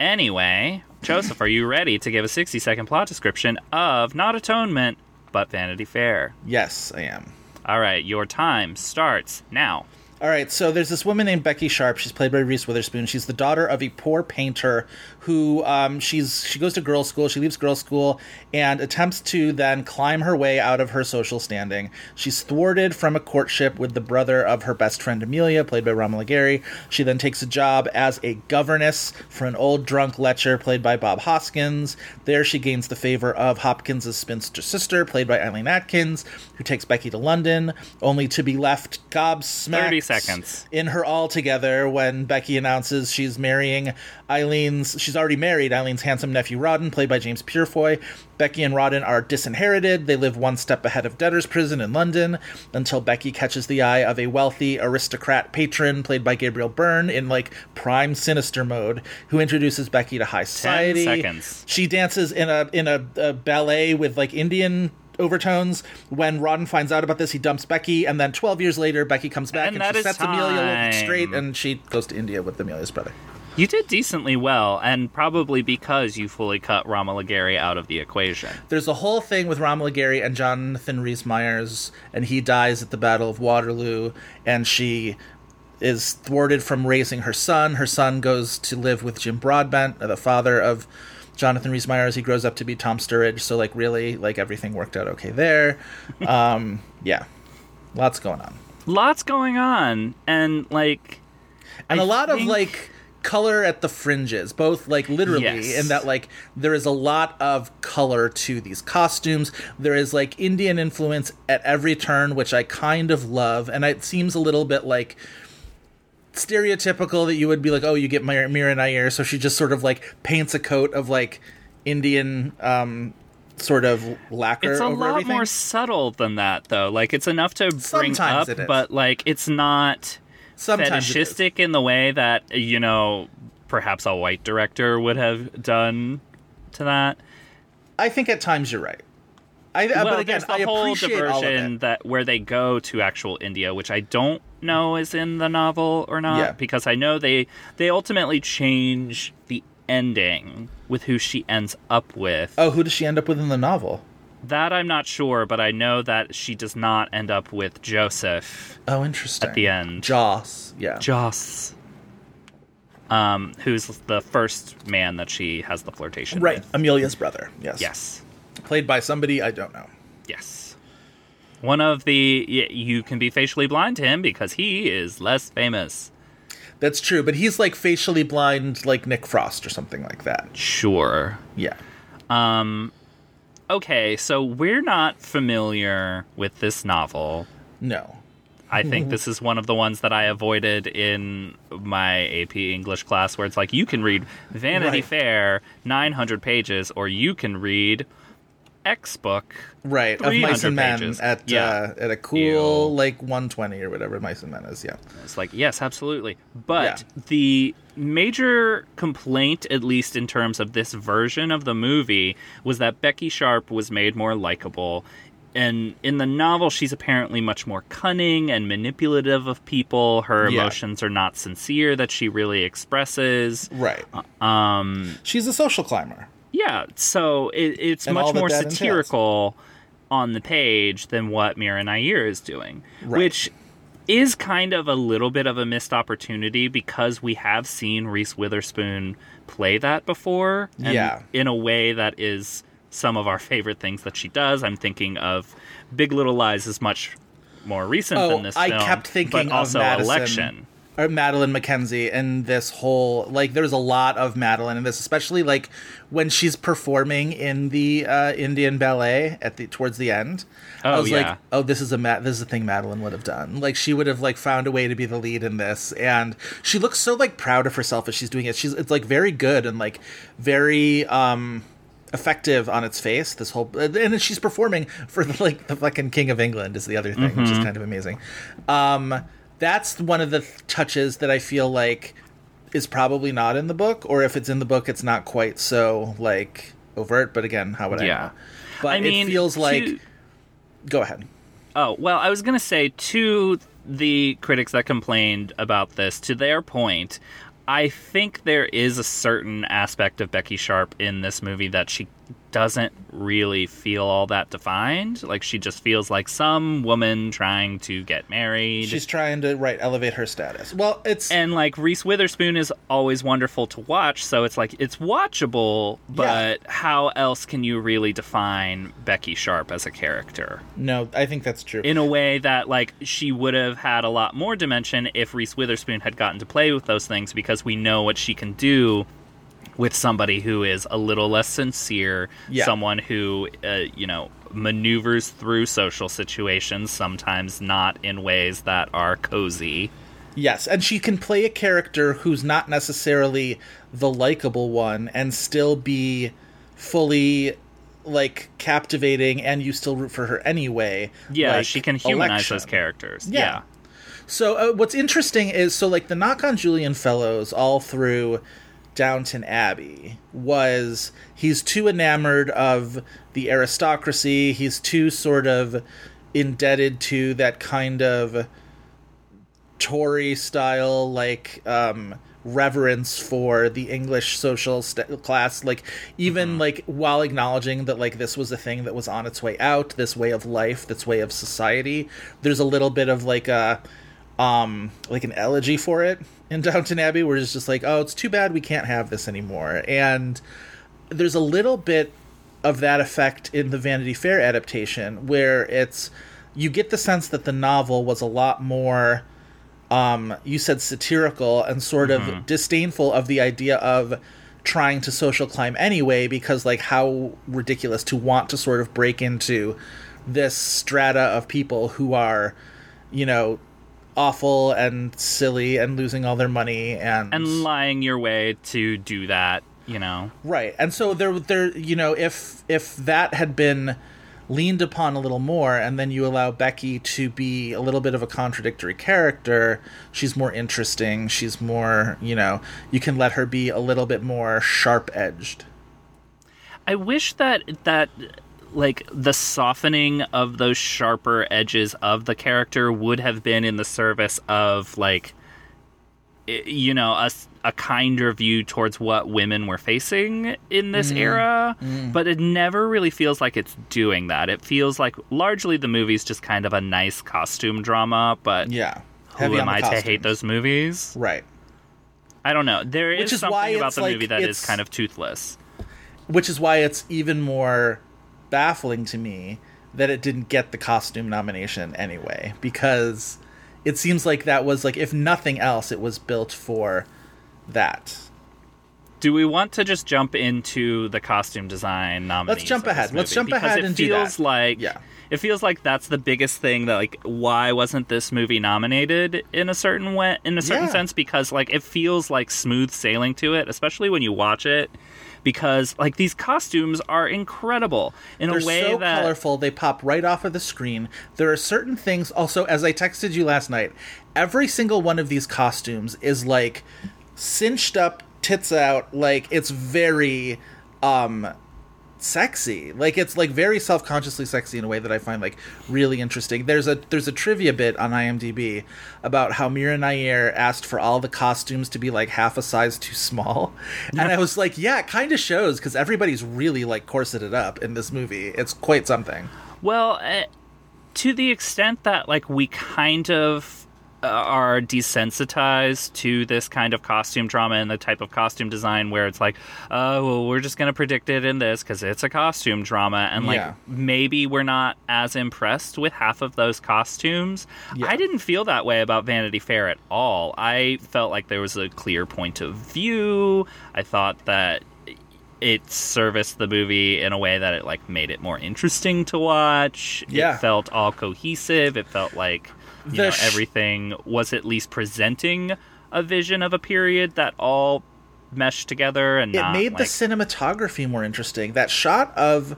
Speaker 8: Anyway, Joseph, are you ready to give a 60 second plot description of not Atonement, but Vanity Fair?
Speaker 9: Yes, I am.
Speaker 8: All right, your time starts now.
Speaker 9: All right, so there's this woman named Becky Sharp. She's played by Reese Witherspoon. She's the daughter of a poor painter who um, she's she goes to girls' school. She leaves girls' school and attempts to then climb her way out of her social standing. She's thwarted from a courtship with the brother of her best friend Amelia, played by Romola Garai. She then takes a job as a governess for an old drunk lecher, played by Bob Hoskins. There, she gains the favor of Hopkins' spinster sister, played by Eileen Atkins, who takes Becky to London, only to be left gobsmacked
Speaker 8: 30 seconds.
Speaker 9: in her altogether when Becky announces she's marrying Eileen's. She's already married Eileen's handsome nephew Rawdon, played by James Purefoy. Becky and Rawdon are disinherited. They live one step ahead of debtor's prison in London until Becky catches the eye of a wealthy aristocrat patron, played by Gabriel Byrne, in like prime sinister mode, who introduces Becky to high society.
Speaker 8: seconds.
Speaker 9: She dances in a in a, a ballet with like Indian overtones. When Rodden finds out about this, he dumps Becky, and then 12 years later, Becky comes back
Speaker 8: And
Speaker 9: and, she sets Amelia straight, and she goes to India with Amelia's brother.
Speaker 8: You did decently well, and probably because you fully cut Romola Garai out of the equation.
Speaker 9: There's a whole thing with Romola Garai and Jonathan Rhys Meyers, and he dies at the Battle of Waterloo, and she is thwarted from raising her son. Her son goes to live with Jim Broadbent, the father of Jonathan Rhys Meyers. He grows up to be Tom Sturridge, so like really, like everything worked out okay there. <laughs> um, yeah, lots going on,
Speaker 8: Lots going on, and like.
Speaker 9: and
Speaker 8: I
Speaker 9: a lot of like color at the fringes both like literally
Speaker 8: Yes.
Speaker 9: in that like there is a lot of color to these costumes there is like indian influence at every turn which i kind of love and it seems a little bit like stereotypical that you would be like oh you get Mir- mira nair so she just sort of like paints a coat of like indian um sort of lacquer
Speaker 8: It's a lot
Speaker 9: everything
Speaker 8: more subtle than that, though. Like, it's enough to bring
Speaker 9: Sometimes
Speaker 8: up,
Speaker 9: it is.
Speaker 8: but, like, it's not
Speaker 9: Sometimes
Speaker 8: fetishistic in the way that, you know, perhaps a white director would have done to that.
Speaker 9: i think at times you're right I, uh,
Speaker 8: well,
Speaker 9: but again,
Speaker 8: there's the
Speaker 9: I
Speaker 8: whole diversion that where they go to actual India, which I don't know is in the novel or not,
Speaker 9: Yeah.
Speaker 8: because I know they they ultimately change the ending with who she ends up with.
Speaker 9: Oh, who does she end up with in the novel?
Speaker 8: That I'm not sure, but I know that she does not end up with Joseph
Speaker 9: Oh, interesting.
Speaker 8: at the end.
Speaker 9: Joss, yeah.
Speaker 8: Joss. Um, who's the first man that she has the flirtation
Speaker 9: Right,
Speaker 8: with.
Speaker 9: Amelia's brother. Yes.
Speaker 8: Yes.
Speaker 9: Played by somebody I don't know.
Speaker 8: Yes. One of the you can be facially blind to him because he is less famous.
Speaker 9: That's true, but he's like facially blind, like Nick Frost or something like that.
Speaker 8: Sure.
Speaker 9: Yeah.
Speaker 8: Um okay, so we're not familiar with this novel.
Speaker 9: No.
Speaker 8: I think this is one of the ones that I avoided in my AP English class where it's like you can read Vanity
Speaker 9: Right.
Speaker 8: Fair 900 pages or you can read X book
Speaker 9: Right, of Mice
Speaker 8: 300
Speaker 9: and Men
Speaker 8: pages.
Speaker 9: at
Speaker 8: Yeah.
Speaker 9: uh, at a cool like 120 or whatever Mice and Men is. Yeah.
Speaker 8: It's like, yes, absolutely. But the major complaint, at least in terms of this version of the movie, was that Becky Sharp was made more likable. And in the novel, she's apparently much more cunning and manipulative of people. Her
Speaker 9: Yeah.
Speaker 8: emotions are not sincere that she really expresses.
Speaker 9: Right.
Speaker 8: Um,
Speaker 9: She's a social climber.
Speaker 8: yeah, so it, it's
Speaker 9: And
Speaker 8: much more
Speaker 9: that entails.
Speaker 8: satirical on the page than what Mira Nair is doing,
Speaker 9: Right.
Speaker 8: which is kind of a little bit of a missed opportunity because we have seen Reese Witherspoon play that before,
Speaker 9: Yeah.
Speaker 8: in a way that is some of our favorite things that she does. I'm thinking of Big Little Lies is much more recent
Speaker 9: Oh,
Speaker 8: than this
Speaker 9: I
Speaker 8: film,
Speaker 9: kept thinking
Speaker 8: but also
Speaker 9: of Madison.
Speaker 8: Election.
Speaker 9: Or Madeline McKenzie and this whole like there's a lot of Madeline in this, especially like when she's performing in the uh, Indian ballet at the towards the end.
Speaker 8: oh, I
Speaker 9: was
Speaker 8: yeah.
Speaker 9: like, oh, this is a Ma- this is a thing Madeline would have done. Like she would have like found a way to be the lead in this, and she looks so like proud of herself as she's doing it. She's it's like very good and like very um effective on its face this whole and then she's performing for the, like the fucking king of england is the other thing which is
Speaker 8: Mhm.
Speaker 9: kind of amazing um that's one of the th- touches that i feel like is probably not in the book or if it's in the book it's not quite so like overt but again how would i
Speaker 8: Yeah.
Speaker 9: know but
Speaker 8: I mean,
Speaker 9: it feels like
Speaker 8: to-
Speaker 9: go ahead
Speaker 8: Oh, well, I was going to say to the critics that complained about this, to their point, I think there is a certain aspect of Becky Sharp in this movie that she doesn't really feel all that defined. Like she just feels like some woman trying to get married.
Speaker 9: she's trying to right elevate her status well it's
Speaker 8: and like Reese Witherspoon is always wonderful to watch, so it's like it's watchable, but how else can you really define Becky Sharp as a character?
Speaker 9: no i think that's true
Speaker 8: in a way that like she would have had a lot more dimension if Reese Witherspoon had gotten to play with those things because we know what she can do with somebody who is a little less sincere,
Speaker 9: Yeah.
Speaker 8: someone who uh, you know maneuvers through social situations, sometimes not in ways that are cozy.
Speaker 9: Yes, and she can play a character who's not necessarily the likable one and still be fully like captivating and you still root for her anyway.
Speaker 8: Yeah,
Speaker 9: like
Speaker 8: she can humanize
Speaker 9: Election.
Speaker 8: those characters.
Speaker 9: Yeah.
Speaker 8: yeah.
Speaker 9: So uh, what's interesting is so like the knock on Julian Fellowes all through Downton Abbey was he's too enamored of the aristocracy. He's too sort of indebted to that kind of Tory style like um reverence for the English social st- class. Like even like while acknowledging that like this was a thing that was on its way out this way of life this way of society there's a little bit of like a um like an elegy for it in Downton Abbey where it's just like oh it's too bad we can't have this anymore. And there's a little bit of that effect in the Vanity Fair adaptation where it's you get the sense that the novel was a lot more um you said satirical and sort of disdainful of the idea of trying to social climb anyway because like how ridiculous to want to sort of break into this strata of people who are you know awful and silly and losing all their money and
Speaker 8: And lying your way to do that, you know.
Speaker 9: Right. And so there there you know, if if that had been leaned upon a little more and then you allow Becky to be a little bit of a contradictory character, she's more interesting, she's more, you know, you can let her be a little bit more sharp-edged.
Speaker 8: I wish that that like the softening of those sharper edges of the character would have been in the service of like you know a kinder view towards what women were facing in this
Speaker 9: Mm,
Speaker 8: era.
Speaker 9: Mm.
Speaker 8: but it never really feels like it's doing that. It feels like largely the movie's just kind of a nice costume drama but
Speaker 9: yeah.
Speaker 8: who am i to hate those movies?
Speaker 9: Right.
Speaker 8: i don't know. There is
Speaker 9: is
Speaker 8: something about the
Speaker 9: like-
Speaker 8: movie that is kind of toothless.
Speaker 9: Which is why it's even more baffling to me that it didn't get the costume nomination anyway because it seems like that was like if nothing else it was built for that.
Speaker 8: Do we want to just jump into the costume design nominees?
Speaker 9: Let's jump ahead. Let's jump
Speaker 8: Because
Speaker 9: ahead
Speaker 8: it
Speaker 9: and do
Speaker 8: feels
Speaker 9: that.
Speaker 8: like
Speaker 9: Yeah.
Speaker 8: it feels like that's the biggest thing that like why wasn't this movie nominated in a certain way in a certain
Speaker 9: Yeah.
Speaker 8: sense because like it feels like smooth sailing to it, especially when you watch it because like these costumes are incredible in a way.
Speaker 9: They're
Speaker 8: a way
Speaker 9: so
Speaker 8: that
Speaker 9: colorful. They pop right off of the screen. There are certain things. Also, as I texted you last night, every single one of these costumes is like cinched up, tits out. Like it's very um sexy. Like it's like very self-consciously sexy in a way that I find like really interesting. There's a there's a trivia bit on IMDb about how Mira Nair asked for all the costumes to be like half a size too small. And I was like, yeah, it kind of shows cuz everybody's really like corseted up in this movie. It's quite something.
Speaker 8: Well, uh, to the extent that like we kind of are desensitized to this kind of costume drama and the type of costume design where it's like, oh, well, we're just going to predict it in this because it's a costume drama. And like
Speaker 9: Yeah.
Speaker 8: maybe we're not as impressed with half of those costumes. I didn't feel that way about Vanity Fair at all. I felt like there was a clear point of view. I thought that it serviced the movie in a way that it like made it more interesting to watch.
Speaker 9: Yeah.
Speaker 8: It felt all cohesive. It felt like you know
Speaker 9: sh-
Speaker 8: everything was at least presenting a vision of a period that all meshed together and
Speaker 9: It
Speaker 8: not
Speaker 9: made
Speaker 8: like,
Speaker 9: the cinematography more interesting. That shot of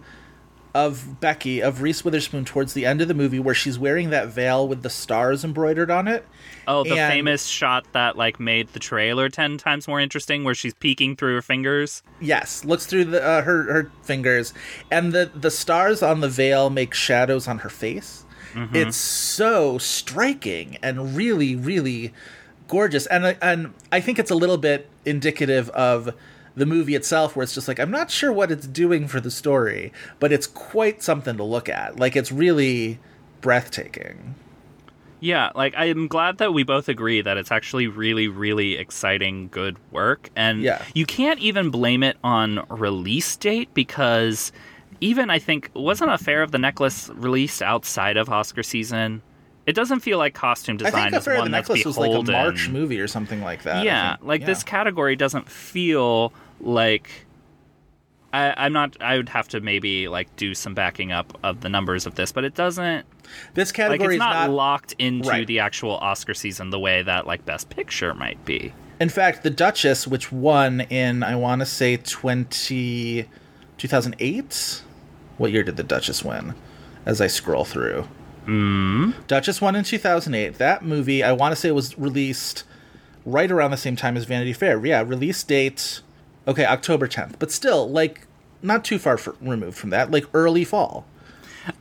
Speaker 9: of Becky of Reese Witherspoon towards the end of the movie where she's wearing that veil with the stars embroidered on it.
Speaker 8: oh the
Speaker 9: and-
Speaker 8: famous shot that like made the trailer 10 times more interesting where she's peeking through her fingers.
Speaker 9: Yes, looks through the, uh, her her fingers, and the the stars on the veil make shadows on her face.
Speaker 8: Mm-hmm.
Speaker 9: It's so striking and really really gorgeous, and I- and I think it's a little bit indicative of the movie itself, where it's just like I'm not sure what it's doing for the story, but it's quite something to look at. Like it's really breathtaking.
Speaker 8: Yeah, like I'm glad that we both agree that it's actually really, really exciting, good work. And
Speaker 9: Yeah.
Speaker 8: you can't even blame it on release date because even I think wasn't Affair of the Necklace released outside of Oscar season? It doesn't feel like costume
Speaker 9: I
Speaker 8: design
Speaker 9: think
Speaker 8: is
Speaker 9: Affair of
Speaker 8: one
Speaker 9: the
Speaker 8: that's
Speaker 9: Necklace was like a
Speaker 8: beholden.
Speaker 9: March movie or something like that.
Speaker 8: Yeah, like
Speaker 9: Yeah.
Speaker 8: this category doesn't feel like I, I'm not. I would have to maybe like do some backing up of the numbers of this, but it doesn't.
Speaker 9: This category Like
Speaker 8: it's not,
Speaker 9: is not
Speaker 8: locked into
Speaker 9: Right.
Speaker 8: the actual Oscar season the way that like Best Picture might be.
Speaker 9: In fact, The Duchess, which won in, I want to say 20, 2008. What year did The Duchess win? As I scroll through. Mm. Duchess won in 2008. That movie, I want to say, was released right around the same time as Vanity Fair. Yeah, release date, okay, October 10th. But still, like, not too far f removed from that, like early fall.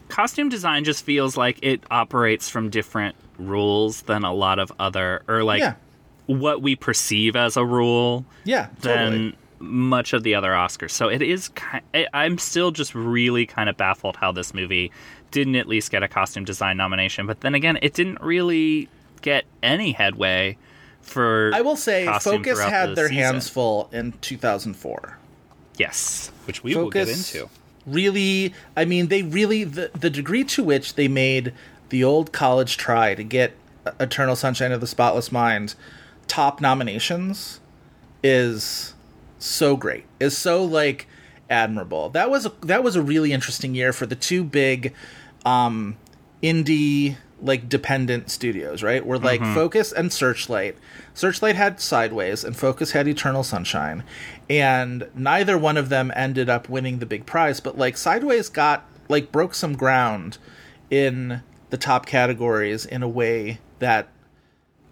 Speaker 8: Costume design just feels like it operates from different rules than a lot of other, or like
Speaker 9: Yeah.
Speaker 8: what we perceive as a rule.
Speaker 9: Yeah,
Speaker 8: than
Speaker 9: totally.
Speaker 8: Much of the other Oscars. So it is. I- I'm still just really kind of baffled how this movie didn't at least get a costume design nomination. But then again, it didn't really get any headway for.
Speaker 9: I will say, Focus had
Speaker 8: the
Speaker 9: their
Speaker 8: season.
Speaker 9: hands full in 2004.
Speaker 8: Yes, which we will get into.
Speaker 9: Really, I mean, they really the the degree to which they made the old college try to get Eternal Sunshine of the Spotless Mind top nominations is so great. Is so like admirable. That was a, that was a really interesting year for the two big um indie like dependent studios, right? Were like
Speaker 8: Mhm.
Speaker 9: Focus and Searchlight. Searchlight had Sideways and Focus had Eternal Sunshine. And neither one of them ended up winning the big prize, but like Sideways got like broke some ground in the top categories in a way that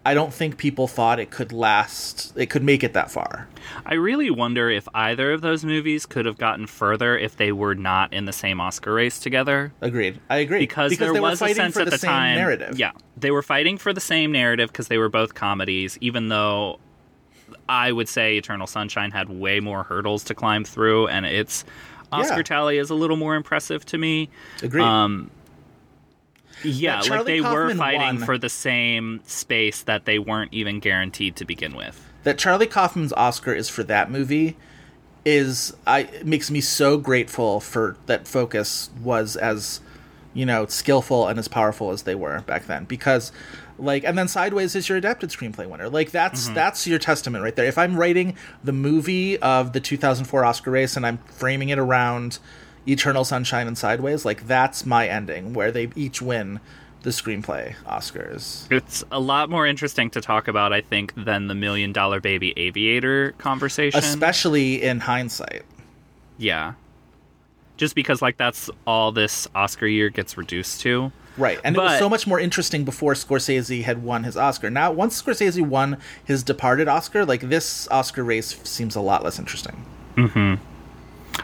Speaker 9: I don't think people thought it could last it could make it that far.
Speaker 8: I really wonder if either of those movies could have gotten further if they were not in the same Oscar race together.
Speaker 9: Agreed. I agree.
Speaker 8: Because,
Speaker 9: Because
Speaker 8: there was a sense at
Speaker 9: the
Speaker 8: the
Speaker 9: same
Speaker 8: time.
Speaker 9: narrative.
Speaker 8: Yeah, they were fighting for the same narrative because they were both comedies. Even though I would say Eternal Sunshine had way more hurdles to climb through, and its Oscar
Speaker 9: Yeah.
Speaker 8: tally is a little more impressive to me.
Speaker 9: Agreed.
Speaker 8: Um, yeah, like they were fighting
Speaker 9: won.
Speaker 8: for the same space that they weren't even guaranteed to begin with.
Speaker 9: that Charlie Kaufman's Oscar is for that movie is I makes me so grateful for that Focus was as you know skillful and as powerful as they were back then because like and then Sideways is your adapted screenplay winner like that's
Speaker 8: Mhm.
Speaker 9: that's your testament right there if I'm writing the movie of the 2004 Oscar race and I'm framing it around Eternal Sunshine and Sideways like that's my ending where they each win the screenplay Oscars
Speaker 8: It's a lot more interesting to talk about, I think, than the Million Dollar Baby Aviator conversation.
Speaker 9: especially in hindsight
Speaker 8: Yeah. Just because, like, that's all this Oscar year gets reduced to.
Speaker 9: Right, and it was so much more interesting before Scorsese had won his Oscar. Now, once Scorsese won his Departed Oscar, like this Oscar race seems a lot less interesting.
Speaker 8: hmm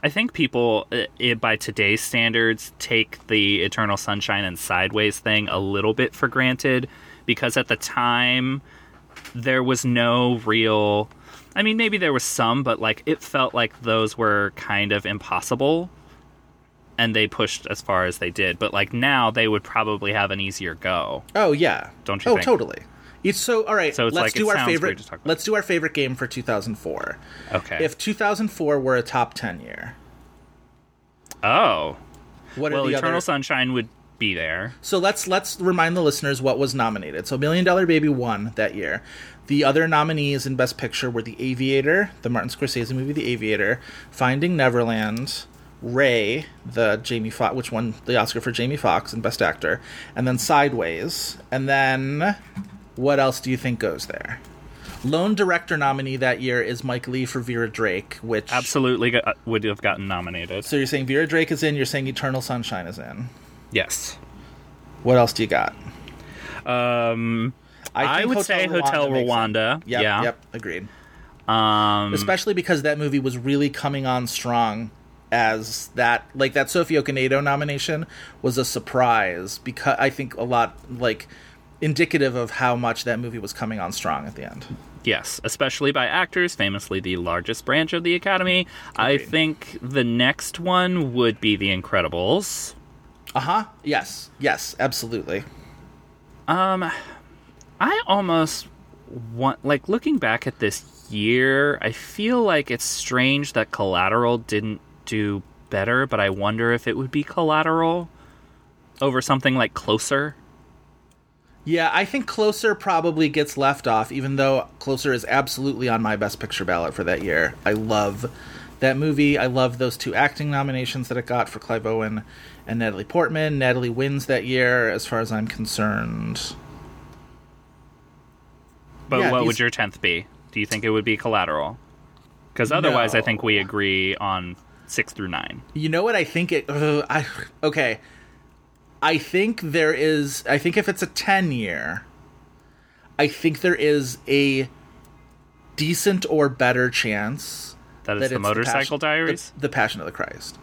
Speaker 8: I think people, uh, by today's standards, take the Eternal Sunshine and Sideways thing a little bit for granted because at the time there was no real. I mean, maybe there was some, but like it felt like those were kind of impossible, and they pushed as far as they did. But like now, they would probably have an easier go.
Speaker 9: Oh yeah,
Speaker 8: Don't you
Speaker 9: Oh,
Speaker 8: think?
Speaker 9: totally. It's so all right.
Speaker 8: So
Speaker 9: let's
Speaker 8: like,
Speaker 9: do our favorite. Let's do our favorite game for 2004.
Speaker 8: Okay.
Speaker 9: If 2004 were a top 10 year,
Speaker 8: oh,
Speaker 9: what are
Speaker 8: well, Eternal
Speaker 9: other?
Speaker 8: Sunshine would be there.
Speaker 9: So let's let's remind the listeners what was nominated. So Million Dollar Baby won that year. The other nominees in Best Picture were The Aviator, the Martin Scorsese movie The Aviator, Finding Neverland, Ray, the Jamie Foxx, which won the Oscar for Jamie Foxx and Best Actor, and then Sideways. And then what else do you think goes there? Lone director nominee that year is Mike Leigh for Vera Drake, which
Speaker 8: Absolutely got, would have gotten nominated.
Speaker 9: So you're saying Vera Drake is in, you're saying Eternal Sunshine is in.
Speaker 8: Yes.
Speaker 9: What else do you got?
Speaker 8: Um, I,
Speaker 9: think
Speaker 8: would
Speaker 9: Hotel
Speaker 8: say
Speaker 9: Rwanda
Speaker 8: Hotel. Rwanda.
Speaker 9: Yep,
Speaker 8: yeah.
Speaker 9: Yep. Agreed.
Speaker 8: Um,
Speaker 9: Especially because that movie was really coming on strong as that like that Sophie Okonedo nomination was a surprise because I think a lot like indicative of how much that movie was coming on strong at the end.
Speaker 8: Yes, especially by actors, famously the largest branch of the Academy. I think the next one would be The Incredibles.
Speaker 9: Uh-huh. Yes. Yes, absolutely.
Speaker 8: Um I almost want like looking back at this year, I feel like it's strange that Collateral didn't do better, but I wonder if it would be Collateral over something like Closer.
Speaker 9: Yeah, I think Closer probably gets left off, even though Closer is absolutely on my Best Picture ballot for that year. I love that movie. I love those two acting nominations that it got for Clive Owen and Natalie Portman. Natalie wins that year, as far as I'm concerned.
Speaker 8: But
Speaker 9: Yeah,
Speaker 8: what
Speaker 9: these-
Speaker 8: would your tenth be? Do you think it would be Collateral? Because otherwise, I think we agree on six through nine.
Speaker 9: You know what I think it uh, I okay. I think there is I think if it's a 10 year I think there is a decent or better chance
Speaker 8: That is the Motorcycle
Speaker 9: Passion-
Speaker 8: Diaries?
Speaker 9: The, the Passion of the Christ.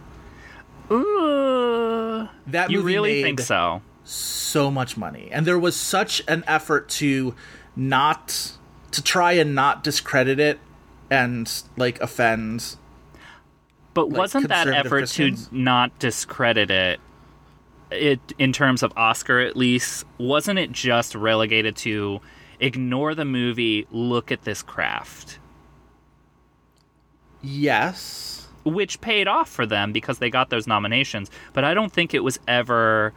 Speaker 8: Ooh,
Speaker 9: That
Speaker 8: you really
Speaker 9: made
Speaker 8: think so?
Speaker 9: so much money and there was such an effort to not to try and not discredit it and like offend
Speaker 8: But
Speaker 9: like,
Speaker 8: wasn't that effort
Speaker 9: Christians?
Speaker 8: to not discredit it? It in terms of Oscar, at least, wasn't it just relegated to ignore the movie, look at this craft,
Speaker 9: yes
Speaker 8: which paid off for them because they got those nominations. But I don't think it was ever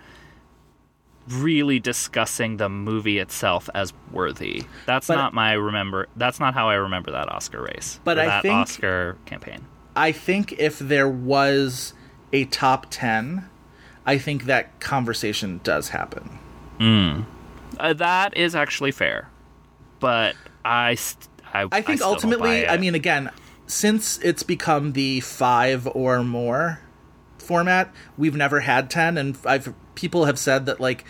Speaker 8: really discussing the movie itself as worthy. That's
Speaker 9: But-
Speaker 8: not my remember. That's not how I remember that Oscar race.
Speaker 9: But I
Speaker 8: that
Speaker 9: think-
Speaker 8: Oscar campaign.
Speaker 9: I think if there was a top 10, I think that conversation does happen.
Speaker 8: Uh, that is actually fair, but I, st- I,
Speaker 9: I think
Speaker 8: still
Speaker 9: ultimately, I mean, again, since it's become the five or more format, we've never had 10, and I've people have said that like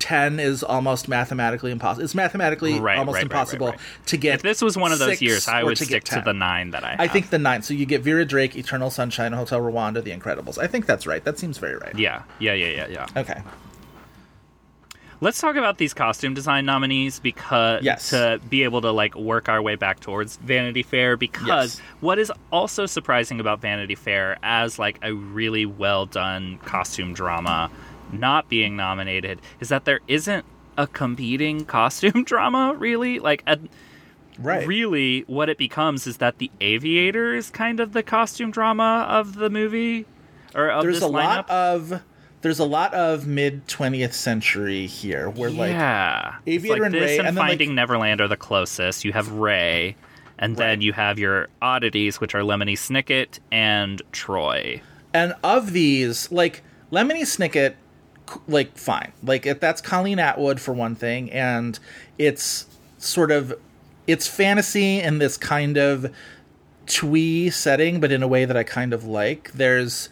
Speaker 9: 10 is almost mathematically impossible. It's mathematically
Speaker 8: Right,
Speaker 9: almost
Speaker 8: right,
Speaker 9: impossible
Speaker 8: right.
Speaker 9: to get.
Speaker 8: if this was one of those years, I would
Speaker 9: to
Speaker 8: stick to the nine that I. Have.
Speaker 9: I think the nine. So you get Vera Drake, Eternal Sunshine, Hotel Rwanda, The Incredibles. I think that's right. That seems very right.
Speaker 8: Yeah, yeah, yeah, yeah, yeah.
Speaker 9: Okay.
Speaker 8: Let's talk about these costume design nominees because
Speaker 9: Yes.
Speaker 8: to be able to like work our way back towards Vanity Fair because
Speaker 9: Yes.
Speaker 8: what is also surprising about Vanity Fair as like a really well done costume drama not being nominated is that there isn't a competing <laughs> costume drama really like a,
Speaker 9: Right.
Speaker 8: really what it becomes is that the aviator is kind of the costume drama of the movie or of
Speaker 9: there's a
Speaker 8: lineup
Speaker 9: lot of there's a lot of mid 20th century here where like
Speaker 8: yeah, It's
Speaker 9: Aviator
Speaker 8: like
Speaker 9: and Ray,
Speaker 8: and,
Speaker 9: and then, like-
Speaker 8: Finding Neverland are the closest. You have Ray, and then you have your oddities, which are Lemony Snicket and Troy.
Speaker 9: and of these like lemony snicket like fine like if that's colleen atwood for one thing and it's sort of it's fantasy in this kind of twee setting but in a way that i kind of like there's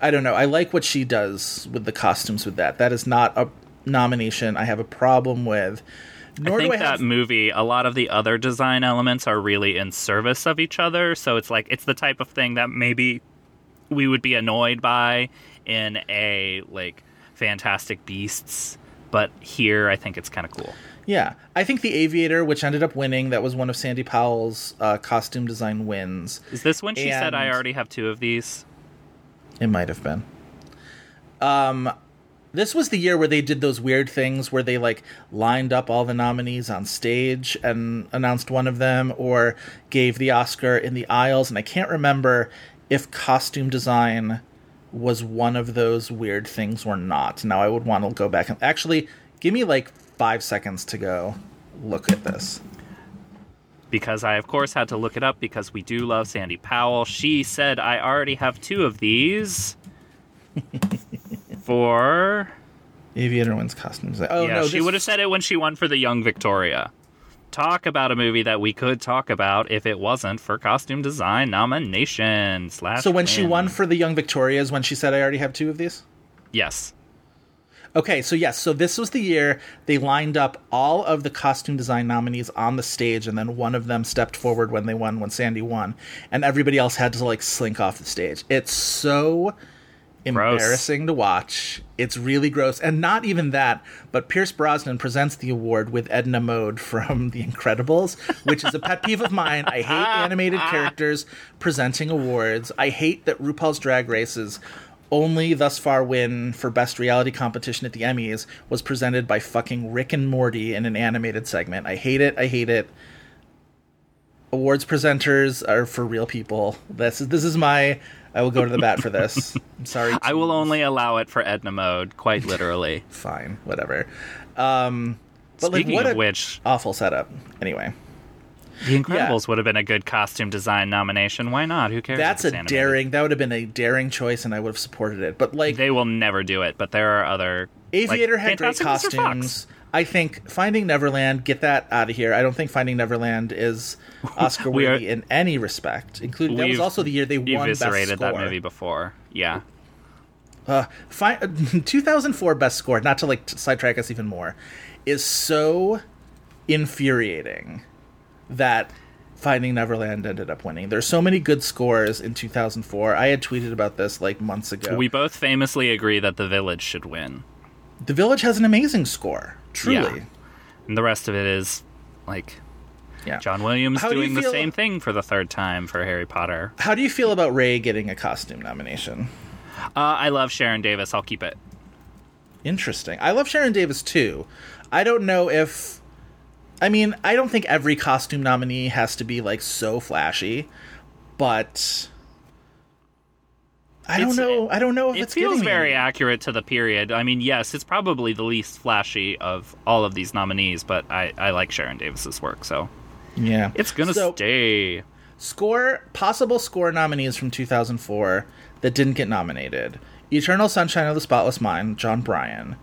Speaker 9: i don't know i like what she does with the costumes with that that is not a nomination i have a problem with nor
Speaker 8: I think
Speaker 9: do i
Speaker 8: that
Speaker 9: have
Speaker 8: movie, a lot of the other design elements are really in service of each other. So it's like it's the type of thing that maybe we would be annoyed by in a like Fantastic Beasts, but here I think it's kind of cool.
Speaker 9: Yeah, I think the Aviator, which ended up winning, that was one of Sandy Powell's uh, costume design wins.
Speaker 8: Is this when she said I already have two of these?
Speaker 9: It might have been. Um, this was the year where they did those weird things where they like lined up all the nominees on stage and announced one of them, or gave the Oscar in the aisles. And I can't remember if costume design was one of those weird things or not. Now I would want to go back and actually give me like five seconds to go look at this.
Speaker 8: because I, of course, had to look it up because we do love Sandy Powell. She said, I already have two of these <laughs> for.
Speaker 9: Aviator wins costume design. Oh
Speaker 8: yeah,
Speaker 9: no,
Speaker 8: she
Speaker 9: this-
Speaker 8: would have said it when she won for the Young Victoria. Talk about a movie that we could talk about if it wasn't for costume design nomination slash.
Speaker 9: So when she won for the Young Victorias, when she said, "I already have two of these."
Speaker 8: yes,
Speaker 9: Okay, so yes, so this was the year they lined up all of the costume design nominees on the stage, and then one of them stepped forward when they won, when Sandy won, and everybody else had to like slink off the stage. It's so embarrassing to watch. It's really gross, and not even that, but Pierce Brosnan presents the award with Edna Mode from The Incredibles, which is a pet peeve of mine. I hate <laughs> animated characters presenting awards. I hate that RuPaul's Drag Races only thus far win for best reality competition at the Emmys was presented by fucking Rick and Morty in an animated segment. I hate it. I hate it. Awards presenters are for real people. This is this is my. I will go to the bat for this. I'm <laughs> sorry.
Speaker 8: I will only allow it for Edna mode, quite literally. <laughs>
Speaker 9: Fine, whatever. Um, but
Speaker 8: Speaking
Speaker 9: like, what
Speaker 8: of
Speaker 9: a
Speaker 8: which,
Speaker 9: awful setup. Anyway,
Speaker 8: The Incredibles would have been a good costume design nomination. Why not? Who cares? if
Speaker 9: That's
Speaker 8: it's
Speaker 9: a
Speaker 8: animated?
Speaker 9: daring. That would have been a daring choice, and I would have supported it. But like,
Speaker 8: They will never do it, but there are other.
Speaker 9: Aviator had great
Speaker 8: Fantastic Mr. Fox.
Speaker 9: costumes. I think Finding Neverland, get that out of here. I don't think Finding Neverland is <laughs> Oscar worthy in any respect. Including that was also the year they won Best Score.
Speaker 8: that movie before. Yeah.
Speaker 9: Uh, fi- <laughs> 2004 Best Score, not to like sidetrack us even more, is so infuriating that Finding Neverland ended up winning. There's so many good scores in 2004. I had tweeted about this like months ago.
Speaker 8: We both famously agree that The Village should win.
Speaker 9: The Village has an amazing score, truly.
Speaker 8: Yeah. And the rest of it is like
Speaker 9: Yeah.
Speaker 8: John Williams
Speaker 9: How do
Speaker 8: doing the same thing for the third time for Harry Potter.
Speaker 9: How do you feel about Ray getting a costume nomination?
Speaker 8: Uh, I love Sharon Davis. I'll keep it.
Speaker 9: Interesting. I love Sharon Davis too. I don't know if. I mean, I don't think every costume nominee has to be like so flashy, but. I don't
Speaker 8: It's-
Speaker 9: know. I don't know if
Speaker 8: It
Speaker 9: it's
Speaker 8: feels very accurate to the period. I mean, yes, it's probably the least flashy of all of these nominees, but I, I like Sharon Davis's work, so
Speaker 9: Yeah,
Speaker 8: it's gonna
Speaker 9: So-
Speaker 8: stay.
Speaker 9: Score possible score nominees from 2004 that didn't get nominated: Eternal Sunshine of the Spotless Mind, Jon Brion.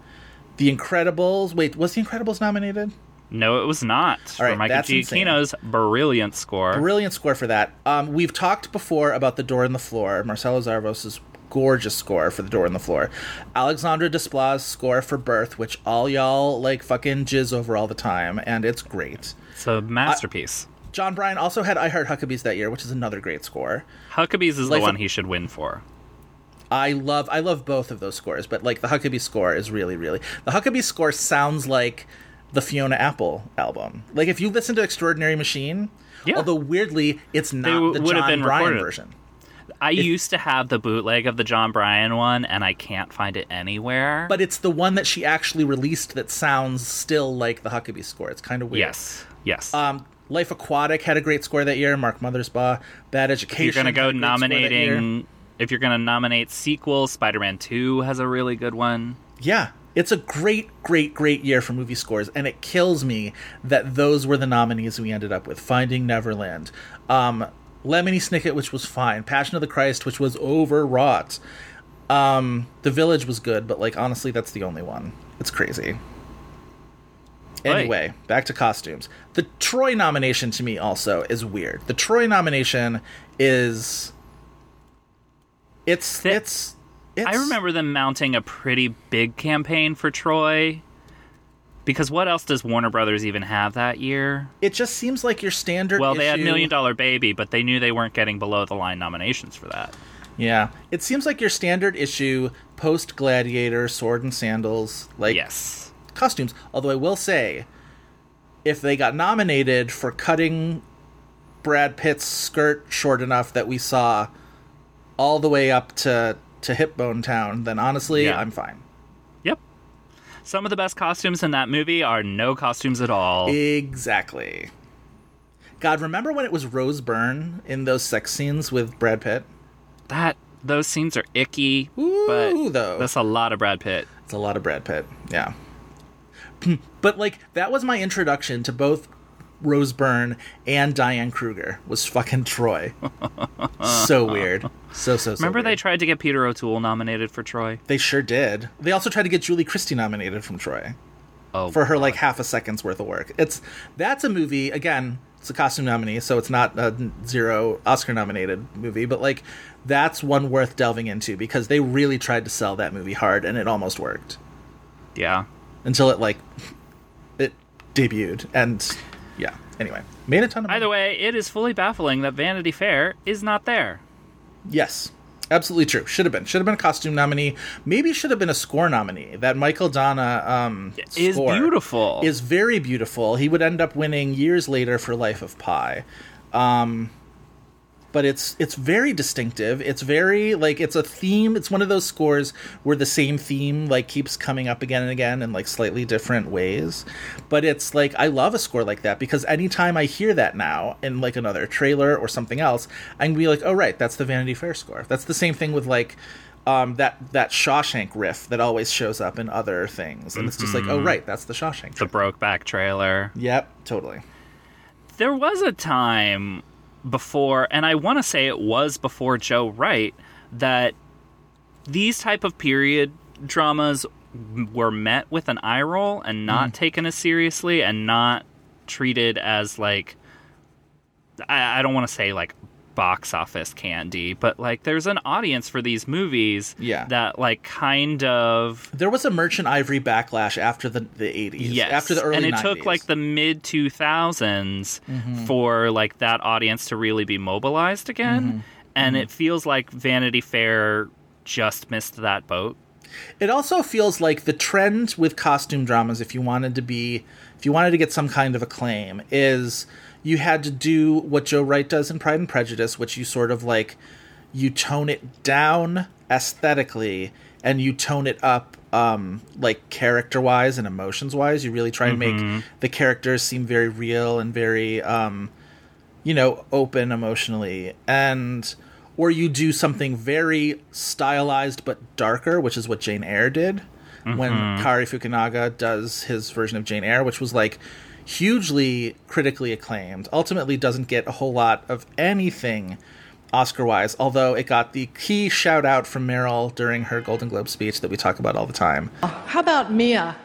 Speaker 9: The Incredibles. Wait, was The Incredibles nominated?
Speaker 8: No, it was not.
Speaker 9: All right,
Speaker 8: for Michael
Speaker 9: that's insane.
Speaker 8: Giacchino's brilliant score.
Speaker 9: Brilliant score for that. Um, we've talked before about The Door in the Floor, Marcelo Zarvos' gorgeous score for The Door in the Floor. Alexandre Desplat's score for Birth, which all y'all like fucking jizz over all the time, and it's great.
Speaker 8: It's a masterpiece.
Speaker 9: Jon Brion also had I Heart Huckabees that year, which is another great score.
Speaker 8: Huckabees is
Speaker 9: Life
Speaker 8: the one
Speaker 9: of-
Speaker 8: he should win for.
Speaker 9: I love I love both of those scores, but like the Huckabee score is really really the Huckabee score sounds like the Fiona Apple album. Like if you listen to Extraordinary Machine,
Speaker 8: Yeah.
Speaker 9: although weirdly it's not
Speaker 8: w-
Speaker 9: the
Speaker 8: Jon
Speaker 9: Brion
Speaker 8: recorded.
Speaker 9: version.
Speaker 8: I used to have the bootleg of the Jon Brion one, and I can't find it anywhere.
Speaker 9: But it's the one that she actually released that sounds still like the Huckabee score. It's kind of weird.
Speaker 8: yes, yes.
Speaker 9: Um, Life Aquatic had a great score that year. Mark Mothersbaugh. Bad Education.
Speaker 8: if you're gonna go
Speaker 9: had a great score that year.
Speaker 8: nominating, if you're gonna nominate sequels, Spider-Man Two has a really good one.
Speaker 9: Yeah. It's a great, great, great year for movie scores, and it kills me that those were the nominees we ended up with. Finding Neverland, um, Lemony Snicket, which was fine, Passion of the Christ, which was overwrought. Um, the Village was good, but like honestly, that's the only one. It's crazy.
Speaker 8: Right.
Speaker 9: Anyway, back to costumes. The Troy nomination to me also is weird. The Troy nomination is it's
Speaker 8: Th-
Speaker 9: it's, it's
Speaker 8: I remember them mounting a pretty big campaign for Troy. Because what else does Warner Brothers even have that year?
Speaker 9: it just seems like your standard
Speaker 8: Well, they had Million Dollar Baby, but they knew they weren't getting below the line nominations for that.
Speaker 9: Yeah, it seems like your standard issue post Gladiator, sword and sandals, like
Speaker 8: Yes.
Speaker 9: costumes. Although I will say, if they got nominated for cutting Brad Pitt's skirt short enough that we saw all the way up to to Hip Bone Town, then honestly,
Speaker 8: Yeah.
Speaker 9: I'm fine.
Speaker 8: Yep. Some of the best costumes in that movie are no costumes at all.
Speaker 9: Exactly. God, remember when it was Rose Byrne in those sex scenes with Brad Pitt?
Speaker 8: that those scenes are icky,
Speaker 9: Ooh,
Speaker 8: but
Speaker 9: though.
Speaker 8: that's a lot of Brad Pitt.
Speaker 9: It's a lot of Brad Pitt. Yeah. <clears throat> But like that was my introduction to both Rose Byrne and Diane Kruger was fucking Troy. <laughs> so weird. So so so.
Speaker 8: Remember they tried to get Peter O'Toole nominated for Troy?
Speaker 9: They sure did. They also tried to get Julie Christie nominated from Troy
Speaker 8: Oh,
Speaker 9: for her like half a second's worth of work. It's that's a movie again. It's a costume nominee, so it's not a zero Oscar nominated movie, but like that's one worth delving into because they really tried to sell that movie hard and it almost worked.
Speaker 8: yeah.
Speaker 9: until it like it debuted and yeah anyway made a ton of money.
Speaker 8: Either way, it is fully baffling that Vanity Fair is not there.
Speaker 9: yes absolutely true. Should have been. Should have been a costume nominee. Maybe should have been a score nominee. That Mychael Danna um
Speaker 8: Is beautiful.
Speaker 9: is very beautiful. He would end up winning years later for life of pi. Um but it's it's very distinctive it's very like it's a theme it's one of those scores where the same theme like keeps coming up again and again in like slightly different ways but it's like i love a score like that because anytime i hear that now in like another trailer or something else i can be like oh right that's the vanity fair score that's the same thing with like um, that that Shawshank riff that always shows up in other things, and it's just like, oh right, that's the Shawshank.
Speaker 8: the Brokeback trailer.
Speaker 9: Yep, totally.
Speaker 8: there was a time before, and I want to say it was before Joe Wright, that these type of period dramas were met with an eye roll and not mm. taken as seriously and not treated as like I, I don't want to say like box office candy, but like there's an audience for these movies
Speaker 9: Yeah.
Speaker 8: that like kind of
Speaker 9: There was a Merchant Ivory backlash after the the 80s.
Speaker 8: Yes,
Speaker 9: After the early
Speaker 8: and it
Speaker 9: 90s.
Speaker 8: took like the mid 2000s
Speaker 9: Mhm.
Speaker 8: for like that audience to really be mobilized again,
Speaker 9: Mhm.
Speaker 8: and
Speaker 9: Mhm.
Speaker 8: it feels like Vanity Fair just missed that boat.
Speaker 9: It also feels like the trend with costume dramas, if you wanted to be, if you wanted to get some kind of acclaim, is you had to do what Joe Wright does in Pride and Prejudice, which you sort of like, you tone it down aesthetically and you tone it up, um, like character wise and emotions wise. You really try and
Speaker 8: Mhm.
Speaker 9: make the characters seem very real and very, um, you know, open emotionally. And or you do something very stylized but darker, which is what Jane Eyre did when
Speaker 8: Mhm.
Speaker 9: Cary Fukunaga does his version of Jane Eyre, which was like hugely critically acclaimed. Ultimately, doesn't get a whole lot of anything Oscar wise, although it got the key shout out from Meryl during her Golden Globe speech that we talk about all the time.
Speaker 11: How about Mia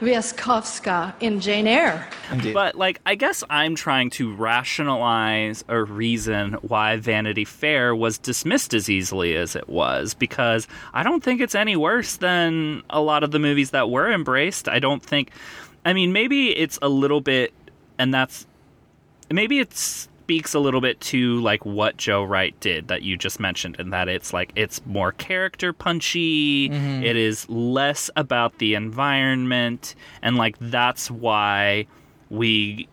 Speaker 11: Wasikowska in Jane Eyre?
Speaker 9: Indeed.
Speaker 8: But like, I guess I'm trying to rationalize a reason why Vanity Fair was dismissed as easily as it was because I don't think it's any worse than a lot of the movies that were embraced. I don't think. I mean, maybe it's a little bit, and that's maybe it speaks a little bit to like what Joe Wright did that you just mentioned, and that it's like it's more character punchy.
Speaker 12: Mhm.
Speaker 8: It is less about the environment, and like that's why we,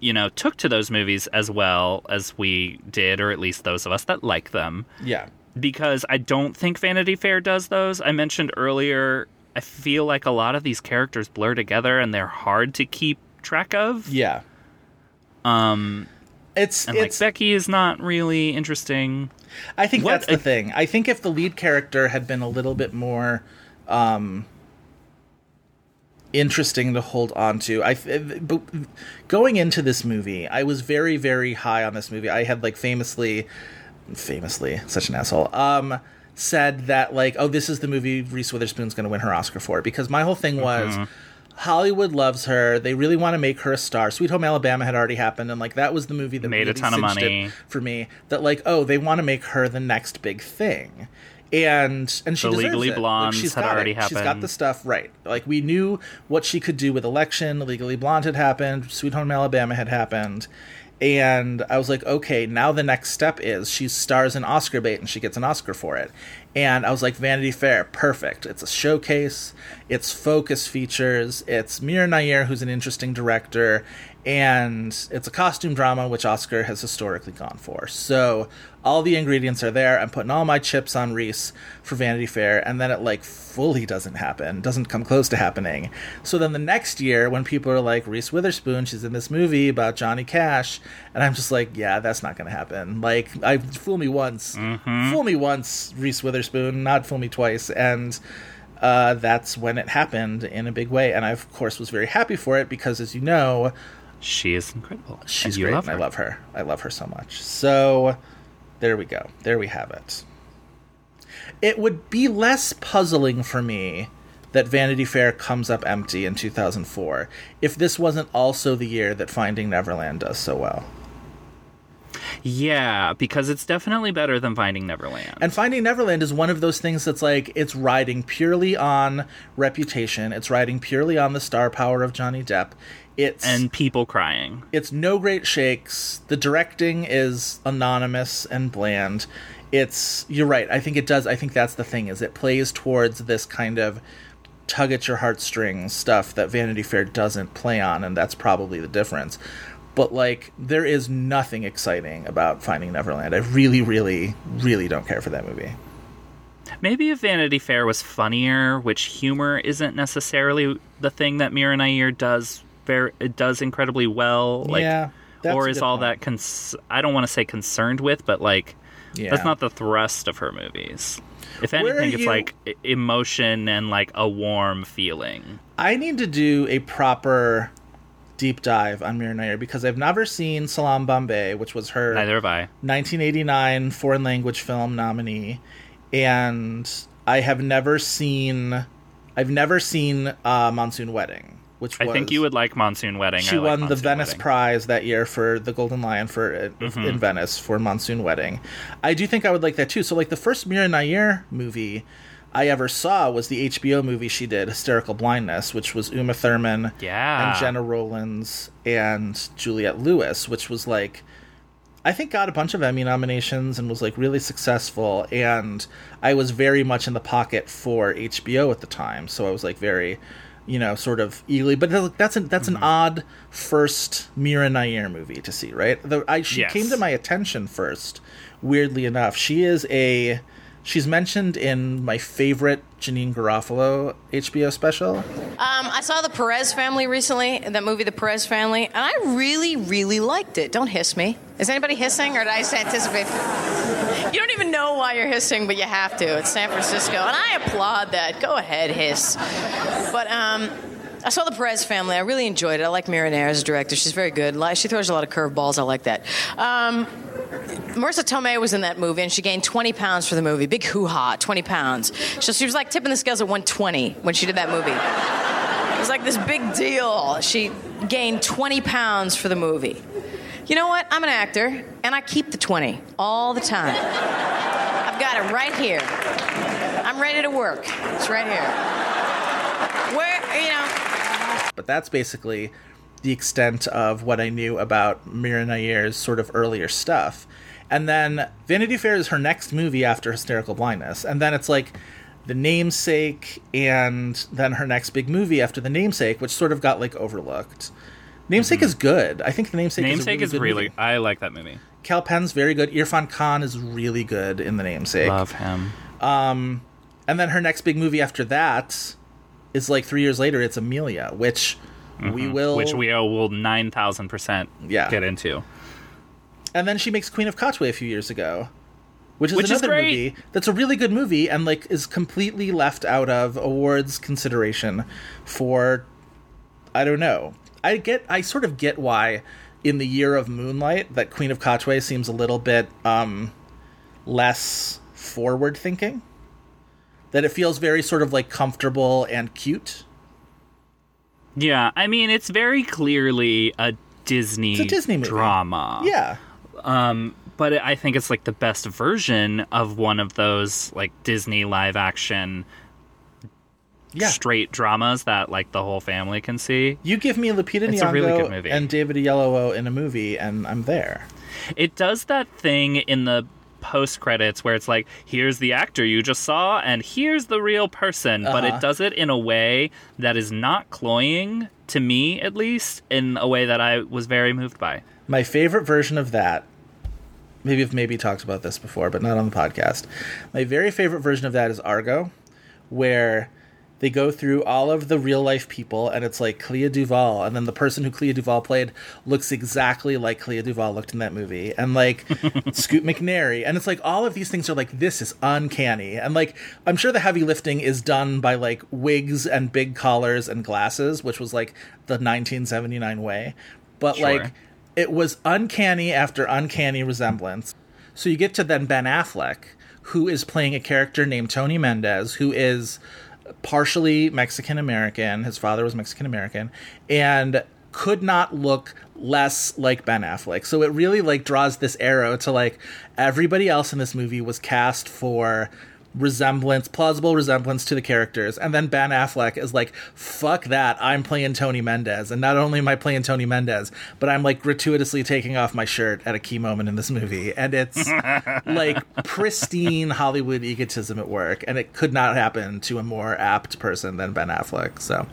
Speaker 8: you know, took to those movies as well as we did, or at least those of us that like them
Speaker 9: Yeah.
Speaker 8: because I don't think Vanity Fair does those. I mentioned earlier, I feel like a lot of these characters blur together and they're hard to keep track of.
Speaker 9: Yeah.
Speaker 8: Um
Speaker 9: it's
Speaker 8: and
Speaker 9: it's
Speaker 8: like Becky is not really interesting.
Speaker 9: I think
Speaker 8: What-
Speaker 9: that's the thing. I think if the lead character had been a little bit more um, interesting to hold on to, I but going into this movie, I was very very high on this movie. I had like famously, famously, such an asshole. Um, said that like, oh, this is the movie Reese Witherspoon's going to win her Oscar for because my whole thing was.
Speaker 8: Mhm.
Speaker 9: Hollywood loves her. They really want to make her a star. Sweet Home Alabama had already happened, and like that was the movie that
Speaker 8: Made a ton of money.
Speaker 9: for me. That like, oh, they want to make her the next big thing, and and she
Speaker 8: The Legally
Speaker 9: it. Like, she's
Speaker 8: had
Speaker 9: got
Speaker 8: already
Speaker 9: it. She's got the stuff right. Like we knew what she could do with Election. Legally Blonde had happened. Sweet Home Alabama had happened. And I was like, okay, now the next step is she stars in Oscar bait and she gets an Oscar for it. And I was like, Vanity Fair, perfect. It's a showcase, it's focus features, it's Mira Nair, who's an interesting director, and it's a costume drama, which Oscar has historically gone for. So all the ingredients are there. I'm putting all my chips on Reese for Vanity Fair, and then it like fully doesn't happen, doesn't come close to happening. So then the next year, when people are like, Reese Witherspoon, she's in this movie about Johnny Cash, and I'm just like, yeah, that's not going to happen. Like, I fool me once, mm-hmm. fool me once, Reese Witherspoon, not fool me twice, and uh, that's when it happened in a big way. And I, of course, was very happy for it because, as you know,
Speaker 8: She is incredible.
Speaker 9: she's great.
Speaker 8: love
Speaker 9: and. I love her. I love her so much. So there we go. There we have it. It would be less puzzling for me that Vanity Fair comes up empty in 2004 if this wasn't also the year that Finding Neverland does so well.
Speaker 8: Yeah, because it's definitely better than Finding Neverland.
Speaker 9: And Finding Neverland is one of those things that's like it's riding purely on reputation. It's riding purely on the star power of Johnny Depp. It's
Speaker 8: and people crying.
Speaker 9: It's no great shakes. The directing is anonymous and bland. It's you're right. I think it does. I think that's the thing is it plays towards this kind of tug at your heartstrings stuff that Vanity Fair doesn't play on, and that's probably the difference. But like, there is nothing exciting about Finding Neverland. I really, really, really don't care for that movie.
Speaker 8: Maybe if Vanity Fair was funnier, which humor isn't necessarily the thing that Mira Nair does very it does incredibly well. Like,
Speaker 9: Yeah,
Speaker 8: or is all
Speaker 9: point.
Speaker 8: that cons- I don't want to say concerned with, but like
Speaker 9: Yeah.
Speaker 8: that's not the thrust of her movies. If anything, it's
Speaker 9: you-
Speaker 8: like emotion and like a warm feeling.
Speaker 9: I need to do a proper deep dive on Mira Nair because I've never seen Salaam Bombay, which was her
Speaker 8: Neither have I.
Speaker 9: 1989 foreign language film nominee, and I have never seen. I've never seen uh, Monsoon Wedding, which
Speaker 8: I think you would like Monsoon Wedding.
Speaker 9: She
Speaker 8: like
Speaker 9: won the Venice
Speaker 8: Wedding.
Speaker 9: Prize that year for the Golden Lion for uh,
Speaker 8: Mhm.
Speaker 9: in Venice for Monsoon Wedding. I do think I would like that too. So like the first Mira Nair movie I ever saw was the HBO movie she did, Hysterical Blindness, which was Uma Thurman
Speaker 8: Yeah.
Speaker 9: and Gena Rowlands and Juliette Lewis, which was like I think got a bunch of Emmy nominations and was like really successful and I was very much in the pocket for HBO at the time, so I was like very you know, sort of eagerly, but that's an that's
Speaker 8: Mm-hmm.
Speaker 9: an odd first Mira Nair movie to see, right? The, I, she
Speaker 8: Yes.
Speaker 9: came to my attention first, weirdly enough. She is a she's mentioned in my favorite Janeane Garofalo HBO special.
Speaker 12: Um, I saw the Perez family recently, that movie, The Perez Family, and I really, really liked it. Don't hiss me. Is anybody hissing, or did I just anticipate? You don't even know why you're hissing, but you have to. It's San Francisco, and I applaud that. Go ahead, hiss. But um, I saw the Perez family. I really enjoyed it. I like Mira Nair as a director. She's very good. She throws a lot of curveballs. I like that. Um, Marisa Tomei was in that movie, and she gained 20 pounds for the movie. Big hoo ha, 20 pounds. So she was like tipping the scales at 120 when she did that movie. It was like this big deal. She gained 20 pounds for the movie. You know what? I'm an actor, and I keep the 20 all the time. I've got it right here. I'm ready to work. It's right here. Where, you know,
Speaker 9: But that's basically the extent of what I knew about Mira Nair's sort of earlier stuff. And then Vanity Fair is her next movie after Hysterical Blindness. And then it's like The Namesake and then her next big movie after The Namesake, which sort of got like overlooked. Namesake is good. I think The Namesake,
Speaker 8: Namesake
Speaker 9: is,
Speaker 8: is
Speaker 9: really,
Speaker 8: really.
Speaker 9: good
Speaker 8: I like that movie.
Speaker 9: movie. Kal Penn's very good. Irfan Khan is really good in The Namesake.
Speaker 8: Love him.
Speaker 9: Um, and then her next big movie after that is like three years later. It's Amelia, which we
Speaker 8: Mhm.
Speaker 9: will,
Speaker 8: which we owe will nine thousand percent
Speaker 9: Yeah.
Speaker 8: get into.
Speaker 9: And then she makes Queen of Katwe a few years ago, which is
Speaker 8: Which is
Speaker 9: another
Speaker 8: great.
Speaker 9: movie that's a really good movie and like is completely left out of awards consideration for I don't know. I get I sort of get why in the year of Moonlight that Queen of Katwe seems a little bit um less forward thinking. That it feels very sort of like comfortable and cute.
Speaker 8: Yeah, I mean it's very clearly a Disney,
Speaker 9: It's a Disney movie.
Speaker 8: drama.
Speaker 9: Yeah.
Speaker 8: Um, but I think it's like the best version of one of those like Disney live action
Speaker 9: Yeah.
Speaker 8: straight dramas that like the whole family can see.
Speaker 9: You give me Lupita
Speaker 8: It's a
Speaker 9: Nyong'o
Speaker 8: really good movie.
Speaker 9: and David Oyelowo in a movie and I'm there.
Speaker 8: It does that thing in the post credits where it's like, here's the actor you just saw, and here's the real person. But
Speaker 9: Uh-huh.
Speaker 8: it does it in a way that is not cloying, to me at least, in a way that I was very moved by.
Speaker 9: My favorite version of that, maybe I've maybe talked about this before, but not on the podcast. My very favorite version of that is Argo, where they go through all of the real life people, and it's like Clea Duvall, and then the person who Clea Duvall played looks exactly like Clea Duvall looked in that movie, and like <laughs> Scoot McNairy, and it's like all of these things are like this is uncanny, and like I'm sure the heavy lifting is done by like wigs and big collars and glasses, which was like the 1979 way, but
Speaker 8: Sure.
Speaker 9: like it was uncanny after uncanny resemblance. So you get to then Ben Affleck, who is playing a character named Tony Mendez, who is partially Mexican American. His father was Mexican American, and could not look less like Ben Affleck. So it really like draws this arrow to like everybody else in this movie was cast for resemblance, plausible resemblance to the characters. And then Ben Affleck is like, fuck that, I'm playing Tony Mendez. And not only am I playing Tony Mendez, but I'm like gratuitously taking off my shirt at a key moment in this movie. And it's <laughs> like pristine Hollywood egotism at work. And it could not happen to a more apt person than Ben Affleck. So,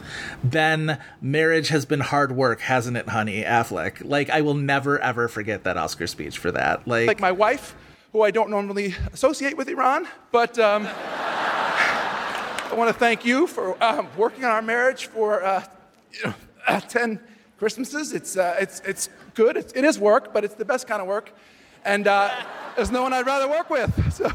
Speaker 9: Ben, marriage has been hard work, hasn't it, honey? Affleck. Like, I will never, ever forget that Oscar speech for that. Like,
Speaker 13: like my wife, who I don't normally associate with Iran, but um, <laughs> I want to thank you for um, working on our marriage for uh, you know, uh, 10 Christmases. It's, uh, it's, it's good. It's, it is work, but it's the best kind of work. And uh, there's no one I'd rather work with. <laughs> So.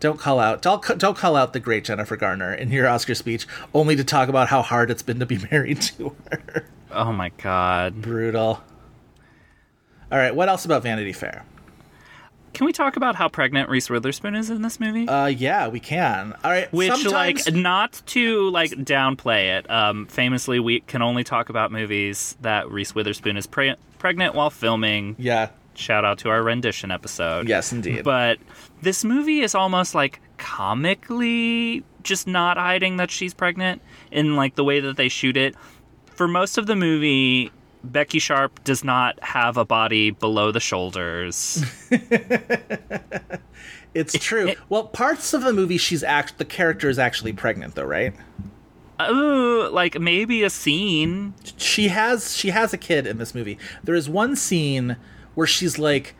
Speaker 9: don't call out don't, don't call out the great Jennifer Garner in your Oscar speech only to talk about how hard it's been to be <laughs> married to her.
Speaker 8: Oh my god.
Speaker 9: Brutal. All right, what else about Vanity Fair?
Speaker 8: Can we talk about how pregnant Reese Witherspoon is in this movie?
Speaker 9: Uh, yeah, we can. All right,
Speaker 8: Which,
Speaker 9: sometimes-
Speaker 8: like, not to like downplay it. Um, famously, we can only talk about movies that Reese Witherspoon is pre- pregnant while filming.
Speaker 9: Yeah.
Speaker 8: Shout out to our rendition episode.
Speaker 9: Yes, indeed.
Speaker 8: But this movie is almost like comically just not hiding that she's pregnant in like the way that they shoot it. For most of the movie, Becky Sharp does not have a body below the shoulders. <laughs>
Speaker 9: It's true. well, parts of the movie, she's act the character is actually pregnant, though, right?
Speaker 8: Oh, like maybe a scene.
Speaker 9: She has she has a kid in this movie. There is one scene where she's like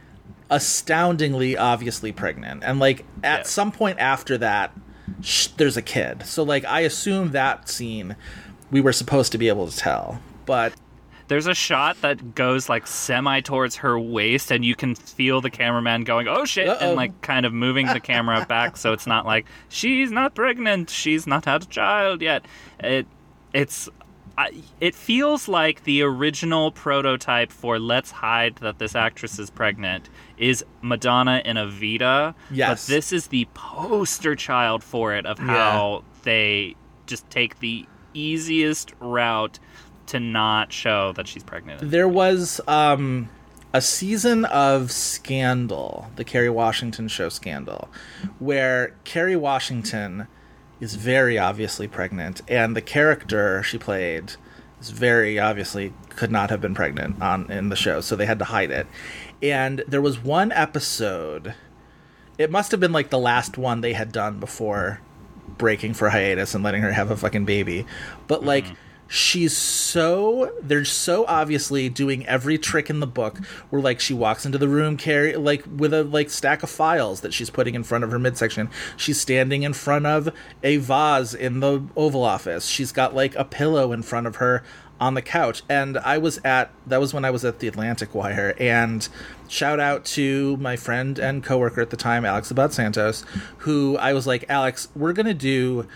Speaker 9: astoundingly obviously pregnant, and like at some point after that, sh- there's a kid. So like I assume that scene we were supposed to be able to tell, but
Speaker 8: There's a shot that goes like semi towards her waist, and you can feel the cameraman going, "Oh shit!"
Speaker 9: Uh-oh.
Speaker 8: and like kind of moving the camera <laughs> back, so it's not like she's not pregnant, she's not had a child yet. It, it's, I, it feels like the original prototype for "Let's hide that this actress is pregnant" is Madonna in Evita.
Speaker 9: Yes.
Speaker 8: but this is the poster child for it of how they just take the easiest route to not show that she's pregnant.
Speaker 9: There was um, a season of Scandal, the Kerry Washington show Scandal, where Kerry Washington is very obviously pregnant, and the character she played is very obviously could not have been pregnant on in the show, so they had to hide it. And there was one episode. It must have been like the last one they had done before breaking for hiatus and letting her have a fucking baby. But like she's so they're so obviously doing every trick in the book where like she walks into the room carry like with a like stack of files that she's putting in front of her midsection. She's standing in front of a vase in the oval office. She's got like a pillow in front of her on the couch. And i was at that was when i was at the atlantic wire. And shout out to my friend and coworker at the time alex abad santos who i was like alex we're gonna do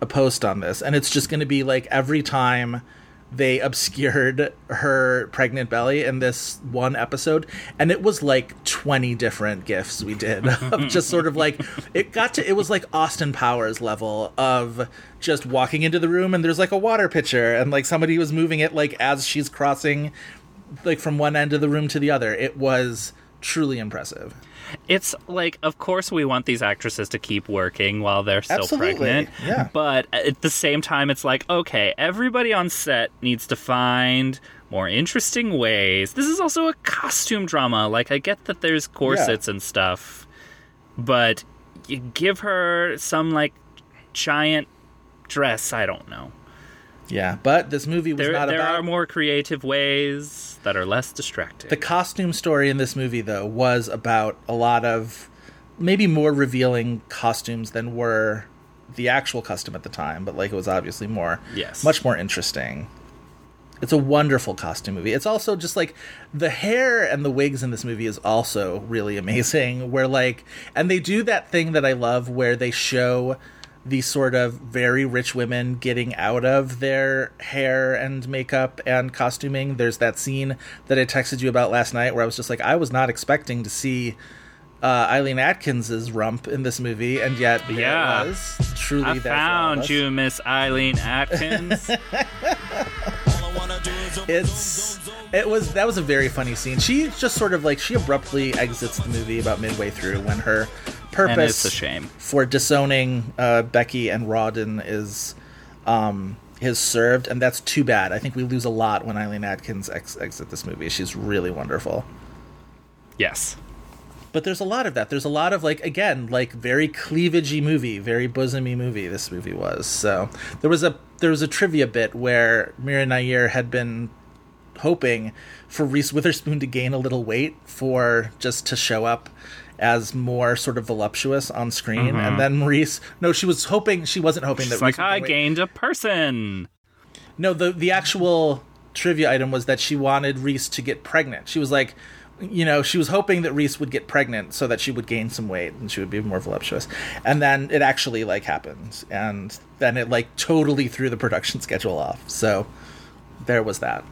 Speaker 9: a post on this and it's just going to be like every time they obscured her pregnant belly in this one episode and it was like 20 different gifs we did <laughs> just sort of like it got to it was like austin powers level of just walking into the room and there's like a water pitcher and like somebody was moving it like as she's crossing like from one end of the room to the other. It was truly impressive
Speaker 8: It's like, of course, we want these actresses to keep working while they're still
Speaker 9: Absolutely,
Speaker 8: pregnant.
Speaker 9: yeah.
Speaker 8: But at the same time, it's like, okay, everybody on set needs to find more interesting ways. This is also a costume drama. Like, I get that there's corsets and stuff, but you give her some, like, giant dress. I don't know.
Speaker 9: yeah but this movie was
Speaker 8: There,
Speaker 9: not
Speaker 8: there
Speaker 9: about
Speaker 8: are more creative ways that are less distracting.
Speaker 9: The costume story in this movie, though, was about a lot of maybe more revealing costumes than were the actual custom at the time, but like it was obviously more,
Speaker 8: Yes.
Speaker 9: much more interesting. It's a wonderful costume movie. It's also just like the hair and the wigs in this movie is also really amazing. Where like, and they do that thing that I love where they show these sort of very rich women getting out of their hair and makeup and costuming. There's that scene that I texted you about last night where I was just like, I was not expecting to see uh, Eileen Atkins's rump in this movie, and yet there
Speaker 8: Yeah.
Speaker 9: it was. Truly,
Speaker 8: I
Speaker 9: there for all of
Speaker 8: found you, Miss Eileen Atkins. <laughs>
Speaker 9: it's it was that was a very funny scene. She just sort of like she abruptly exits the movie about midway through when her purpose
Speaker 8: And it's a shame.
Speaker 9: for disowning uh, Becky and Rawdon is um is served, and that's too bad. I think we lose a lot when Eileen Atkins ex- exit this movie. She's really wonderful.
Speaker 8: yes.
Speaker 9: But there's a lot of that. There's a lot of like again, like very cleavagey movie, very bosomy movie. This movie was so. There was a there was a trivia bit where Mira Nair had been hoping for Reese Witherspoon to gain a little weight for just to show up as more sort of voluptuous on screen,
Speaker 8: Mhm.
Speaker 9: and then Reese. No, she was hoping. She wasn't hoping
Speaker 8: She's
Speaker 9: that.
Speaker 8: like, I
Speaker 9: weight.
Speaker 8: gained a person.
Speaker 9: No, the the actual trivia item was that she wanted Reese to get pregnant. She was like, you know, she was hoping that Reese would get pregnant so that she would gain some weight and she would be more voluptuous. And then it actually like happened, and then it like totally threw the production <laughs> schedule off. So there was that.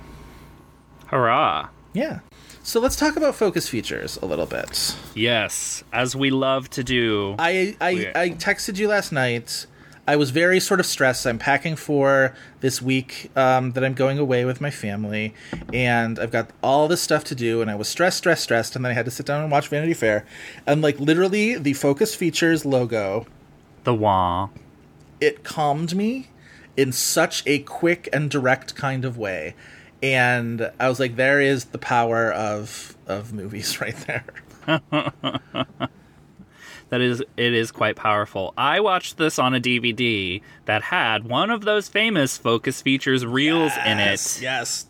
Speaker 8: Hurrah.
Speaker 9: Yeah. So let's talk about focus features a little bit.
Speaker 8: Yes, as we love to do.
Speaker 9: I I,
Speaker 8: We-
Speaker 9: I texted you last night. I was very sort of stressed. I'm packing for this week um, that I'm going away with my family, and I've got all this stuff to do. And I was stressed, stressed, stressed, and then I had to sit down and watch Vanity Fair. And like literally, the Focus Features logo,
Speaker 8: the wah,
Speaker 9: it calmed me in such a quick and direct kind of way. And I was like, there is the power of of movies <laughs> right there. <laughs>
Speaker 8: That is, it is quite powerful. I watched this on a DVD that had one of those famous Focus Features reels in it.
Speaker 9: Yes.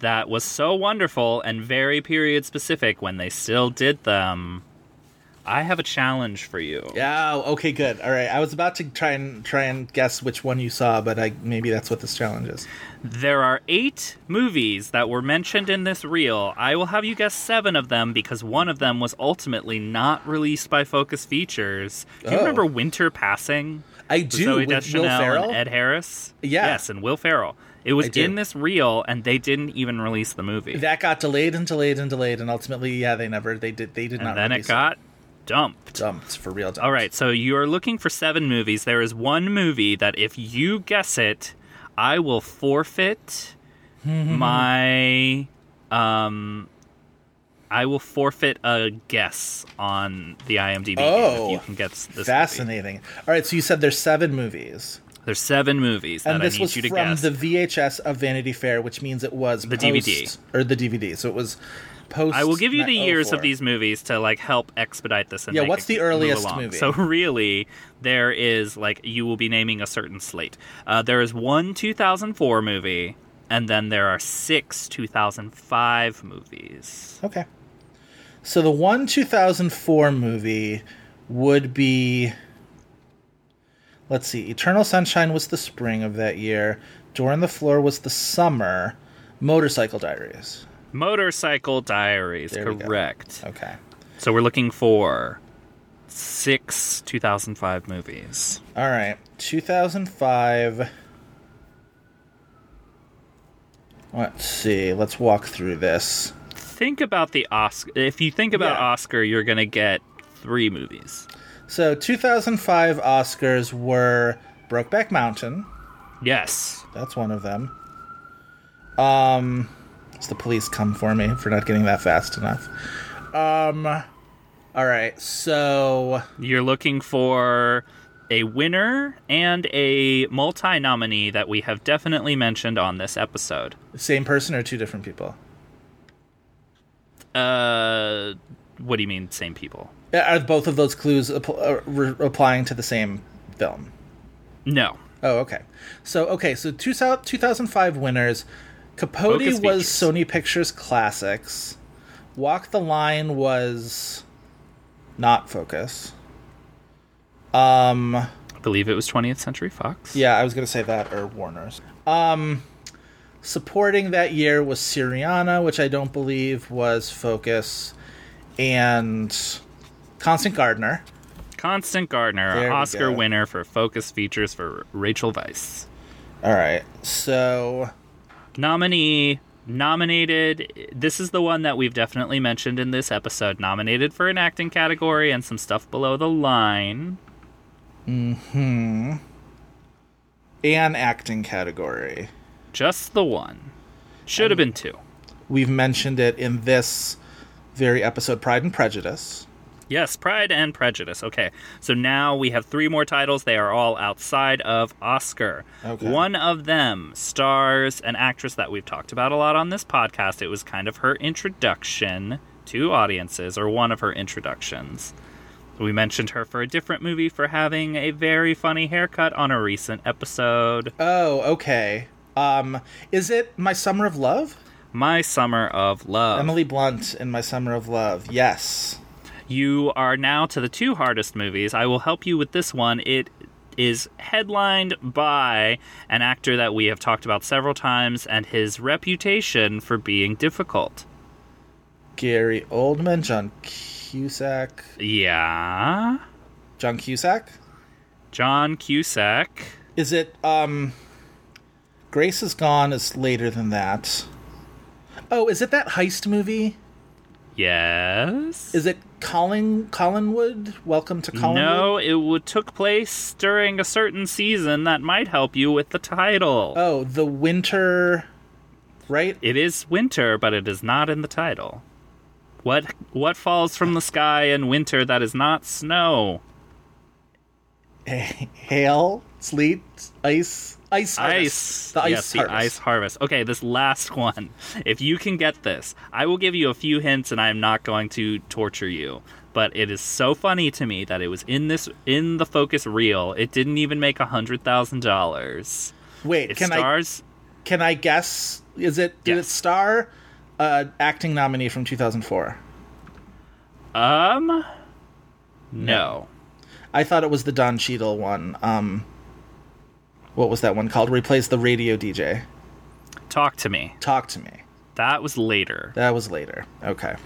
Speaker 8: That was so wonderful and very period specific when they still did them. I have a challenge for you.
Speaker 9: Yeah. Oh, okay. Good. All right. I was about to try and try and guess which one you saw, but I maybe that's what this challenge is.
Speaker 8: There are eight movies that were mentioned in this reel. I will have you guess seven of them because one of them was ultimately not released by Focus Features. Do you
Speaker 9: Oh.
Speaker 8: remember Winter Passing?
Speaker 9: I do,
Speaker 8: Zoe
Speaker 9: with Will
Speaker 8: Deschanel and Ed Harris.
Speaker 9: Yeah.
Speaker 8: Yes, and Will Ferrell. It was in this reel, and they didn't even release the movie.
Speaker 9: That got delayed and delayed and delayed, and ultimately, yeah, they never they did they did not release it.
Speaker 8: and
Speaker 9: not.
Speaker 8: then it got dumped.
Speaker 9: dumped for real. Dumped.
Speaker 8: All right, so you are looking for seven movies. There is one movie that if you guess it, I will forfeit <laughs> my um I will forfeit a guess on the IMDb
Speaker 9: Oh,
Speaker 8: if you can guess this.
Speaker 9: fascinating. All right, so you said there's seven movies.
Speaker 8: There's seven movies
Speaker 9: and
Speaker 8: that
Speaker 9: this
Speaker 8: I need
Speaker 9: was
Speaker 8: you to
Speaker 9: from
Speaker 8: guess.
Speaker 9: the VHS of Vanity Fair, which means it was
Speaker 8: The
Speaker 9: post-
Speaker 8: DVD.
Speaker 9: or the DVD. So it was post.
Speaker 8: I will give you the years
Speaker 9: 04.
Speaker 8: of these movies to like help expedite this. And
Speaker 9: Yeah, what's the earliest movie?
Speaker 8: So <laughs> really, there is like you will be naming a certain slate. Uh, there is one 2004 movie, and then there are six 2005 movies.
Speaker 9: Okay. So the one 2004 movie would be let's see, Eternal Sunshine was the spring of that year, Door on the Floor was the summer, Motorcycle Diaries.
Speaker 8: Motorcycle Diaries,
Speaker 9: There we
Speaker 8: correct.
Speaker 9: Okay.
Speaker 8: So we're looking for six 2005 movies.
Speaker 9: All right. 2005 Let's see. Let's walk through this.
Speaker 8: Think about the Oscar. If you think about
Speaker 9: Yeah.
Speaker 8: Oscar, you're gonna get three movies.
Speaker 9: So 2005 Oscars were Brokeback Mountain.
Speaker 8: Yes.
Speaker 9: That's one of them. Um, the police come for me for not getting that fast enough. Um, all right. So
Speaker 8: You're looking for a winner and a multi nominee that we have definitely mentioned on this episode.
Speaker 9: same person or two different people?
Speaker 8: Uh, what do you mean, same people?
Speaker 9: Are both of those clues app- uh, re- applying to the same film?
Speaker 8: No.
Speaker 9: Oh, okay. So okay, so two, 2005 winners. Capote
Speaker 8: Focus
Speaker 9: was
Speaker 8: features.
Speaker 9: Sony Pictures Classics. Walk the Line was not Focus. Um,
Speaker 8: I believe it was 20th Century Fox.
Speaker 9: yeah, I was gonna say that or Warner's. Um, supporting that year was Syriana, which I don't believe was Focus, and Constant Gardener.
Speaker 8: Constant Gardener,
Speaker 9: There
Speaker 8: Oscar winner for Focus Features for Rachel Weisz.
Speaker 9: All right, so
Speaker 8: Nominee, nominated. This is the one that we've definitely mentioned in this episode. Nominated for an acting category and some stuff below the line.
Speaker 9: hmm, an acting category.
Speaker 8: Just the one. Should have been two.
Speaker 9: We've mentioned it in this very episode, Pride and Prejudice.
Speaker 8: Yes, Pride and Prejudice. Okay, so now we have three more titles. They are all outside of Oscar.
Speaker 9: Okay.
Speaker 8: One of them stars an actress that we've talked about a lot on this podcast. It was kind of her introduction to audiences, or one of her introductions. We mentioned her for a different movie for having a very funny haircut on a recent episode.
Speaker 9: Oh, okay. Um, is it My Summer of Love?
Speaker 8: My Summer of Love.
Speaker 9: Emily Blunt in My Summer of Love. Yes.
Speaker 8: You are now to the two hardest movies. I will help you with this one. It is headlined by an actor that we have talked about several times and his reputation for being difficult.
Speaker 9: Gary Oldman, John Cusack.
Speaker 8: Yeah.
Speaker 9: John Cusack?
Speaker 8: John Cusack.
Speaker 9: Is it um Grace is Gone is later than that. Oh, is it that heist movie?
Speaker 8: Yes.
Speaker 9: Is it Colin Collinwood? Welcome to Collinwood.
Speaker 8: No, it would took place during a certain season that might help you with the title.
Speaker 9: Oh, the winter, right?
Speaker 8: It is winter, but it is not in the title. What what falls from the sky in winter that is not snow? <laughs>
Speaker 9: Hail, sleet, ice, ice, harvest.
Speaker 8: Ice.
Speaker 9: The ice
Speaker 8: yes, the
Speaker 9: harvest.
Speaker 8: ice harvest. Okay, this last <laughs> one. If you can get this, I will give you a few hints, and I am not going to torture you. But it is so funny to me that it was in this in the focus reel. It didn't even make a hundred thousand dollars.
Speaker 9: Wait,
Speaker 8: it
Speaker 9: can
Speaker 8: stars.
Speaker 9: I can I guess? Is it did it star uh, acting nominee from 2004?
Speaker 8: Um, no.
Speaker 9: I thought it was the Don Cheadle one. Um, what was that one called? Where he plays the radio DJ.
Speaker 8: Talk to me.
Speaker 9: Talk to me.
Speaker 8: That was later.
Speaker 9: That was later. Okay.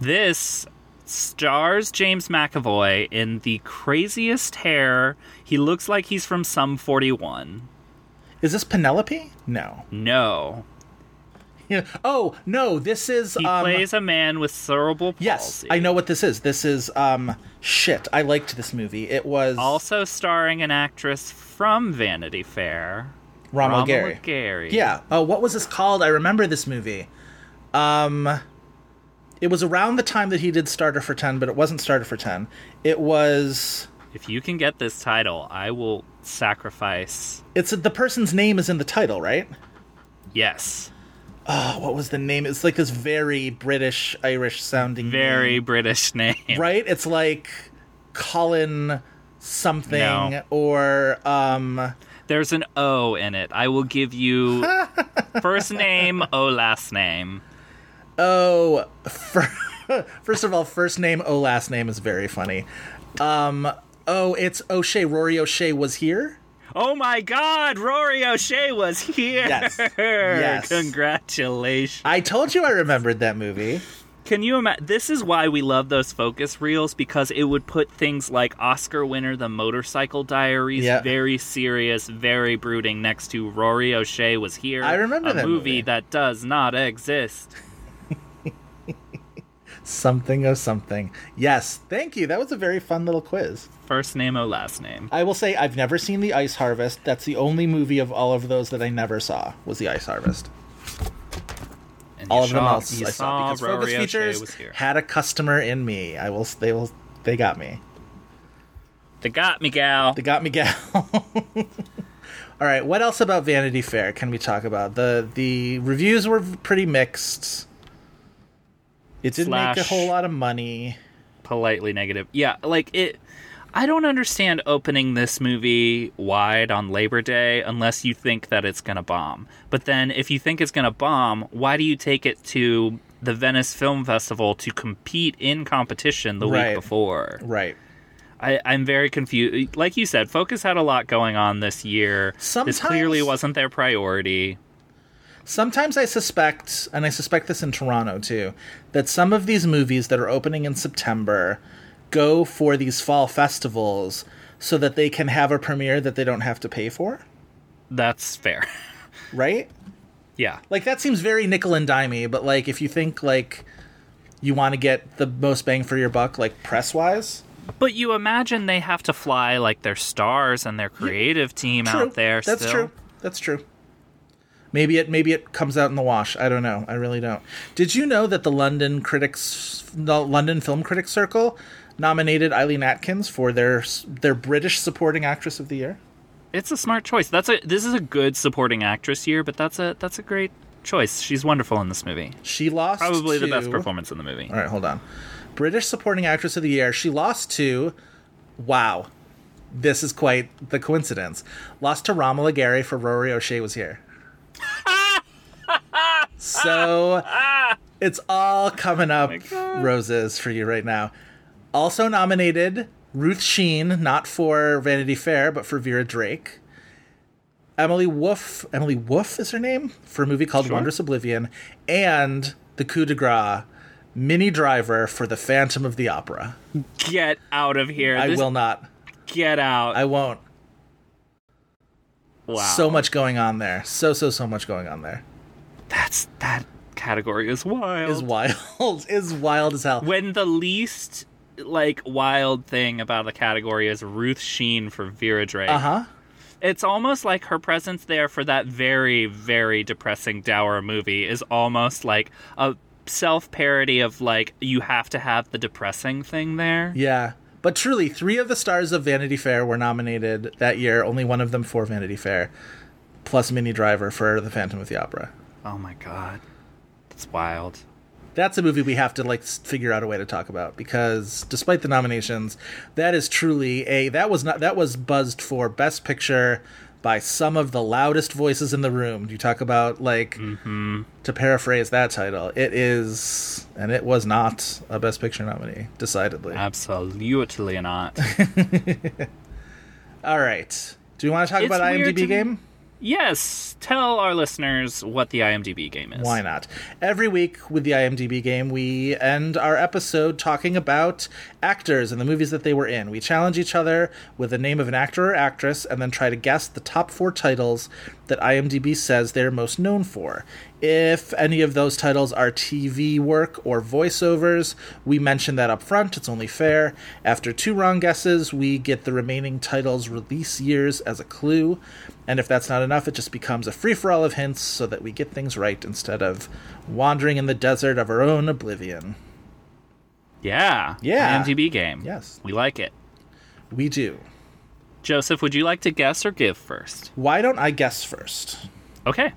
Speaker 8: This stars James McAvoy in the craziest hair. He looks like he's from some 41.
Speaker 9: Is this Penelope? No.
Speaker 8: No. <laughs>
Speaker 9: Oh no, this is.
Speaker 8: He
Speaker 9: um,
Speaker 8: plays a man with cerebral palsy.
Speaker 9: Yes, I know what this is. This is um shit. I liked this movie. It was
Speaker 8: Also starring an actress from Vanity Fair.
Speaker 9: Romola Garai.
Speaker 8: Garai.
Speaker 9: Yeah. Oh, what was this called? I remember this movie. Um, it was around the time that he did Starter for Ten, but it wasn't Starter for Ten. It was.
Speaker 8: If you can get this title, I will sacrifice.
Speaker 9: It's the person's name is in the title, right?
Speaker 8: Yes.
Speaker 9: Oh, what was the name? It's like this very British Irish sounding
Speaker 8: Very
Speaker 9: name.
Speaker 8: British name.
Speaker 9: right? It's like Colin something
Speaker 8: No.
Speaker 9: or um
Speaker 8: There's an O in it. I will give you <laughs> first name, O last name.
Speaker 9: oh fir- <laughs> first of all, first name O last name is very funny. Um oh, it's O'Shea. Rory O'Shea was here.
Speaker 8: Oh my God, Rory O'Shea was here.
Speaker 9: Yes. <laughs> Yes.
Speaker 8: Congratulations.
Speaker 9: I told you I remembered that movie.
Speaker 8: Can you imagine? This is why we love those focus reels because it would put things like Oscar winner, The Motorcycle Diaries,
Speaker 9: Yeah.
Speaker 8: very serious, very brooding, next to Rory O'Shea was here.
Speaker 9: I remember
Speaker 8: a
Speaker 9: that
Speaker 8: movie,
Speaker 9: movie.
Speaker 8: that does not exist. <laughs>
Speaker 9: Something of something. Yes, thank you. That was a very fun little quiz.
Speaker 8: First name, or last name.
Speaker 9: I will say I've never seen The Ice Harvest. That's the only movie of all of those that I never saw. Was The Ice Harvest.
Speaker 8: And
Speaker 9: all of them
Speaker 8: saw-
Speaker 9: else I saw because
Speaker 8: Rory
Speaker 9: Focus Features
Speaker 8: was here.
Speaker 9: had a customer in me. I will. They will. They got me.
Speaker 8: They got me, gal.
Speaker 9: They got me, gal. <laughs> all right. What else about Vanity Fair can we talk about? the The reviews were pretty mixed. It didn't make a whole lot of money.
Speaker 8: politely negative. Yeah, like it. I don't understand opening this movie wide on Labor Day unless you think that it's going to bomb. But then, if you think it's going to bomb, why do you take it to the Venice Film Festival to compete in competition the
Speaker 9: Right.
Speaker 8: week before?
Speaker 9: Right.
Speaker 8: I, I'm very confused. Like you said, Focus had a lot going on this year. this
Speaker 9: Sometimes-
Speaker 8: clearly wasn't their priority.
Speaker 9: Sometimes I suspect, and I suspect this in Toronto too, that some of these movies that are opening in September go for these fall festivals so that they can have a premiere that they don't have to pay for,
Speaker 8: That's fair. <laughs>
Speaker 9: right?
Speaker 8: yeah.
Speaker 9: Like that seems very nickel and dimey, but like if you think like you want to get the most bang for your buck, like press wise,
Speaker 8: But you imagine they have to fly like their stars and their creative team
Speaker 9: true.
Speaker 8: out there.
Speaker 9: That's
Speaker 8: still.
Speaker 9: true. That's true. Maybe it maybe it comes out in the wash. I don't know. I really don't. Did you know that the London Critics, the London Film Critics Circle, nominated Eileen Atkins for their their British Supporting Actress of the Year?
Speaker 8: It's a smart choice. That's a this is a good supporting actress year, but that's a that's a great choice. She's wonderful in this movie.
Speaker 9: She lost
Speaker 8: Probably the best performance in the movie.
Speaker 9: All right, hold on. British Supporting Actress of the Year. She lost to, wow, this is quite the coincidence. Lost to Romola Garai for Rory O'Shea was here. So <laughs> it's all coming up oh roses for you right now. Also nominated Ruth Sheen, not for Vanity Fair, but for Vera Drake. Emily Woof, Emily Woof is her name for a movie called
Speaker 8: Sure.
Speaker 9: Wondrous Oblivion, and the coup de grace, Minnie Driver for The Phantom of the Opera.
Speaker 8: Get out of here.
Speaker 9: I
Speaker 8: This-
Speaker 9: will not.
Speaker 8: Get out.
Speaker 9: I won't.
Speaker 8: Wow.
Speaker 9: So much going on there. So so so much going on there.
Speaker 8: That's that category is wild.
Speaker 9: Is wild. <laughs> is wild as hell.
Speaker 8: When the least like wild thing about the category is Ruth Sheen for Vera Drake.
Speaker 9: Uh huh.
Speaker 8: It's almost like her presence there for that very, very depressing dour movie is almost like a self parody of like you have to have the depressing thing there.
Speaker 9: Yeah. But truly, three of the stars of Vanity Fair were nominated that year, only one of them for Vanity Fair, plus Minnie Driver for The Phantom of the Opera.
Speaker 8: Oh my god. That's wild.
Speaker 9: That's a movie we have to like figure out a way to talk about because despite the nominations, that is truly a that was not that was buzzed for best picture by some of the loudest voices in the room. Do you talk about like mm-hmm. to paraphrase that title, it is and it was not a best picture nominee, decidedly.
Speaker 8: Absolutely not. <laughs>
Speaker 9: All right. Do you want to talk
Speaker 8: It's
Speaker 9: about IMDb
Speaker 8: to-
Speaker 9: game?
Speaker 8: Yes, tell our listeners what the IMDb game is.
Speaker 9: Why not? Every week with the IMDb game, we end our episode talking about actors and the movies that they were in. We challenge each other with the name of an actor or actress and then try to guess the top four titles that IMDb says they're most known for. If any of those titles are TV work or voiceovers, we mention that up front. It's only fair. After two wrong guesses, we get the remaining titles' release years as a clue. And if that's not enough, it just becomes a free for all of hints so that we get things right instead of wandering in the desert of our own oblivion.
Speaker 8: Yeah.
Speaker 9: Yeah.
Speaker 8: IMDb game.
Speaker 9: Yes.
Speaker 8: We like it.
Speaker 9: We do.
Speaker 8: Joseph, would you like to guess or give first?
Speaker 9: Why don't I guess first?
Speaker 8: Okay.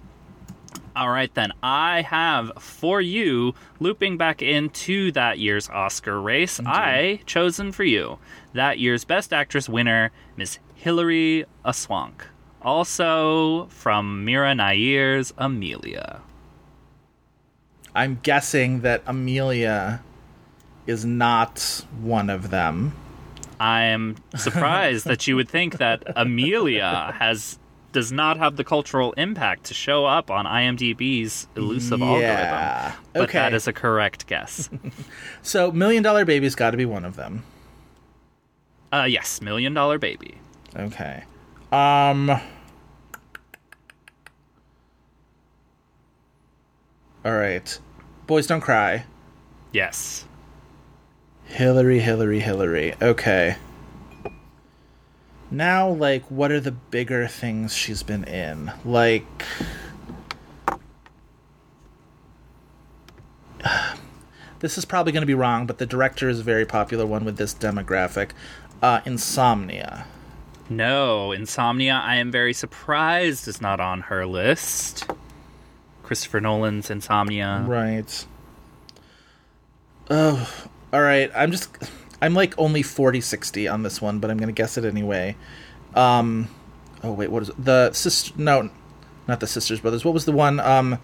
Speaker 8: All right, then. I have for you, looping back into that year's Oscar race, I chosen for you that year's Best Actress winner, Miss Hilary Swank. Also from Mira Nair's Amelia.
Speaker 9: I'm guessing that Amelia is not one of them.
Speaker 8: I'm surprised that you would think that <laughs> Amelia has does not have the cultural impact to show up on IMDb's elusive
Speaker 9: Yeah.
Speaker 8: algorithm. But
Speaker 9: Okay.
Speaker 8: that is a correct guess. <laughs>
Speaker 9: So, Million Dollar Baby's got to be one of them.
Speaker 8: uh, yes, Million Dollar Baby.
Speaker 9: Okay. Um. All right. Boys Don't Cry.
Speaker 8: Yes.
Speaker 9: Hillary, Hillary, Hillary. Okay. Now, like, what are the bigger things she's been in? Like. <sighs> This is probably going to be wrong, but the director is a very popular one with this demographic. Uh, Insomnia.
Speaker 8: No, Insomnia, I am very surprised is not on her list. Christopher Nolan's Insomnia.
Speaker 9: Right. Oh, all right. I'm just I'm like only 40 60 on this one, but I'm going to guess it anyway. Um Oh wait, what is it? The sister No, not the sisters brothers. What was the one um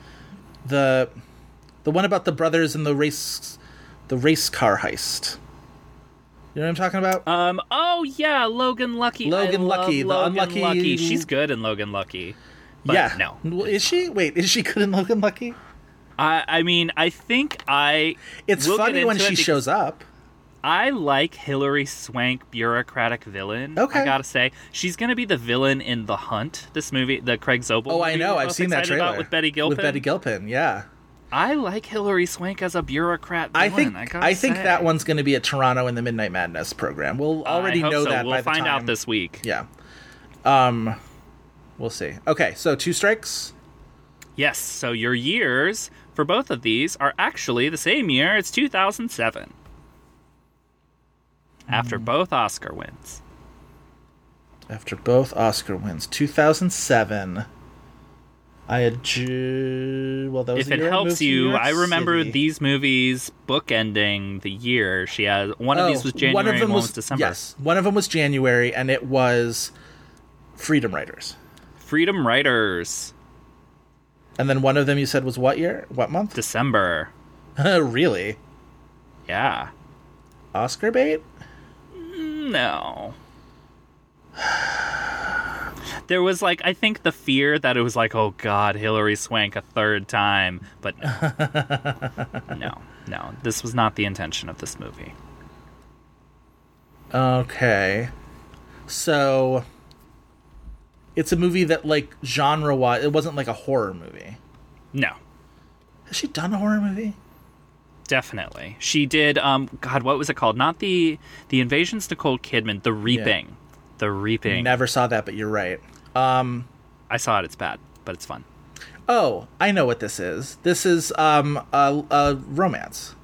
Speaker 9: the the one about the brothers and the race the race car heist. You know what I'm talking about?
Speaker 8: Um. Oh yeah, Logan Lucky.
Speaker 9: Logan
Speaker 8: I
Speaker 9: Lucky, the
Speaker 8: Logan
Speaker 9: unlucky-
Speaker 8: Lucky. She's good in Logan Lucky. But
Speaker 9: yeah.
Speaker 8: No.
Speaker 9: Well, Is she? Wait, is she good in Logan Lucky?
Speaker 8: I. I mean, I think I.
Speaker 9: It's funny when
Speaker 8: it
Speaker 9: she
Speaker 8: because
Speaker 9: shows up.
Speaker 8: I like Hilary Swank, bureaucratic villain.
Speaker 9: Okay.
Speaker 8: I gotta say, she's gonna be the villain in The Hunt. This movie, the Craig Zobel.
Speaker 9: Oh, I know. I've seen that trailer
Speaker 8: with Betty Gilpin.
Speaker 9: With Betty Gilpin, yeah.
Speaker 8: I like Hilary Swank as a bureaucrat. Villain, I
Speaker 9: think
Speaker 8: I,
Speaker 9: I, think that one's going to be at Toronto in the Midnight Madness program. We'll already know
Speaker 8: so.
Speaker 9: that
Speaker 8: We'll
Speaker 9: by the
Speaker 8: find
Speaker 9: time.
Speaker 8: out this week.
Speaker 9: Yeah. Um, we'll see. Okay, so two strikes.
Speaker 8: Yes. So your years for both of these are actually the same year. It's 2007. After
Speaker 9: Hmm.
Speaker 8: both Oscar wins.
Speaker 9: After both Oscar wins, 2007. I had ju- well, that was
Speaker 8: if it helps
Speaker 9: moved to New
Speaker 8: you, I remember
Speaker 9: City.
Speaker 8: these movies bookending the year. She has one of
Speaker 9: Oh,
Speaker 8: these was January,
Speaker 9: one of them
Speaker 8: one
Speaker 9: was,
Speaker 8: was December.
Speaker 9: Yes, one of them was January, and it was Freedom Writers.
Speaker 8: Freedom Writers,
Speaker 9: And then one of them you said was what year? What month?
Speaker 8: December. <laughs>
Speaker 9: really?
Speaker 8: Yeah.
Speaker 9: Oscar bait?
Speaker 8: No. There was like I think the fear that it was like, oh God, Hilary Swank a third time, but no, <laughs> no, no. This was not the intention of this movie.
Speaker 9: Okay. So It's a movie that like genre wise, it wasn't like a horror movie.
Speaker 8: No,
Speaker 9: Has she done a horror movie?
Speaker 8: Definitely. She did. Um, God, what was it called? Not the the invasions. Nicole Kidman. The Reaping. The Reaping.
Speaker 9: Never saw that, but you're right. Um,
Speaker 8: I saw it. It's bad, but it's fun.
Speaker 9: oh, I know what this is. This is um a, a romance.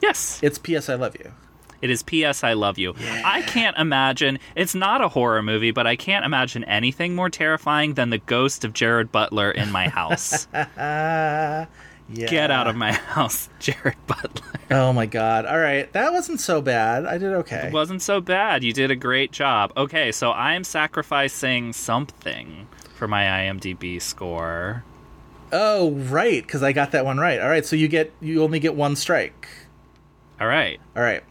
Speaker 8: Yes,
Speaker 9: It's P.S. I Love You.
Speaker 8: It is P.S. I Love You. I can't imagine. It's not a horror movie, but I can't imagine anything more terrifying than the ghost of Gerard Butler in my house. <laughs>
Speaker 9: Yeah.
Speaker 8: Get out of my <laughs> house, Gerard Butler.
Speaker 9: Oh my god. All right, that wasn't so bad. I did okay.
Speaker 8: It wasn't so bad. You did a great job. Okay, so I am sacrificing something for my IMDb score.
Speaker 9: Oh, right, because I got that one right. All right, so you get you only get one strike.
Speaker 8: All right.
Speaker 9: All right.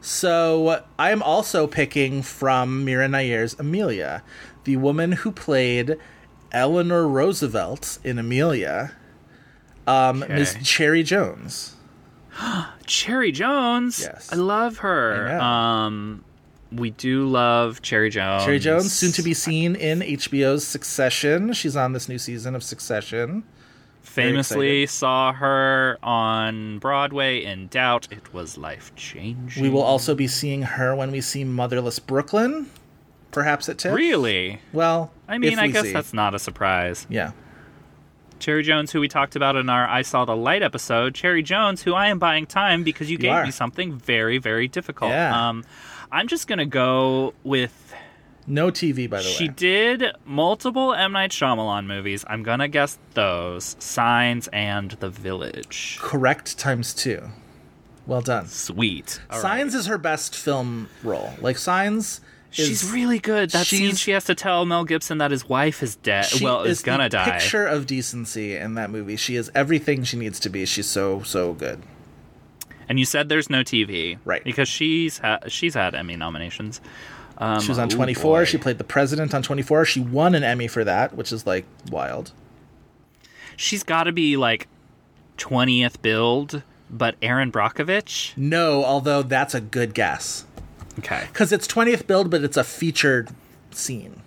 Speaker 9: So I am also picking from Mira Nair's Amelia, the woman who played Eleanor Roosevelt in Amelia, um,
Speaker 8: Okay.
Speaker 9: Miss Cherry Jones. <gasps>
Speaker 8: Cherry Jones.
Speaker 9: Yes.
Speaker 8: I love her.
Speaker 9: I.
Speaker 8: Um we do love Cherry Jones.
Speaker 9: Cherry Jones, soon to be seen in HBO's Succession. She's on this new season of Succession.
Speaker 8: Famously saw her on Broadway in Doubt. It was life changing.
Speaker 9: We will also be seeing her when we see Motherless Brooklyn, perhaps at TIFF.
Speaker 8: Really?
Speaker 9: Well,
Speaker 8: I mean, I guess
Speaker 9: see.
Speaker 8: that's not a surprise.
Speaker 9: yeah.
Speaker 8: Cherry Jones, who we talked about in our I Saw the Light episode. Cherry Jones, who I am buying time because you, gave
Speaker 9: are.
Speaker 8: me something very, very difficult.
Speaker 9: Yeah.
Speaker 8: Um, I'm just going to go with.
Speaker 9: No TV, by the
Speaker 8: She
Speaker 9: way.
Speaker 8: She did multiple M. Night Shyamalan movies. I'm going to guess those Signs and The Village.
Speaker 9: Correct times two. Well done.
Speaker 8: Sweet. All right.
Speaker 9: Signs is her best film role. Like Signs, is,
Speaker 8: She's really good. That scene she has to tell Mel Gibson that his wife is dead. well, is,
Speaker 9: is
Speaker 8: gonna die.
Speaker 9: Picture of decency in that movie. She is everything she needs to be. She's so so good.
Speaker 8: And you said there's no TV,
Speaker 9: Right.
Speaker 8: Because she's ha- she's had Emmy nominations. Um,
Speaker 9: she was on
Speaker 8: oh
Speaker 9: 24.
Speaker 8: boy.
Speaker 9: She played the president on 24. She won an Emmy for that, which is like wild.
Speaker 8: She's got to be like twentieth billed, but Erin Brockovich.
Speaker 9: No, although that's a good guess
Speaker 8: Okay.
Speaker 9: because it's 20th billed, but it's a featured scene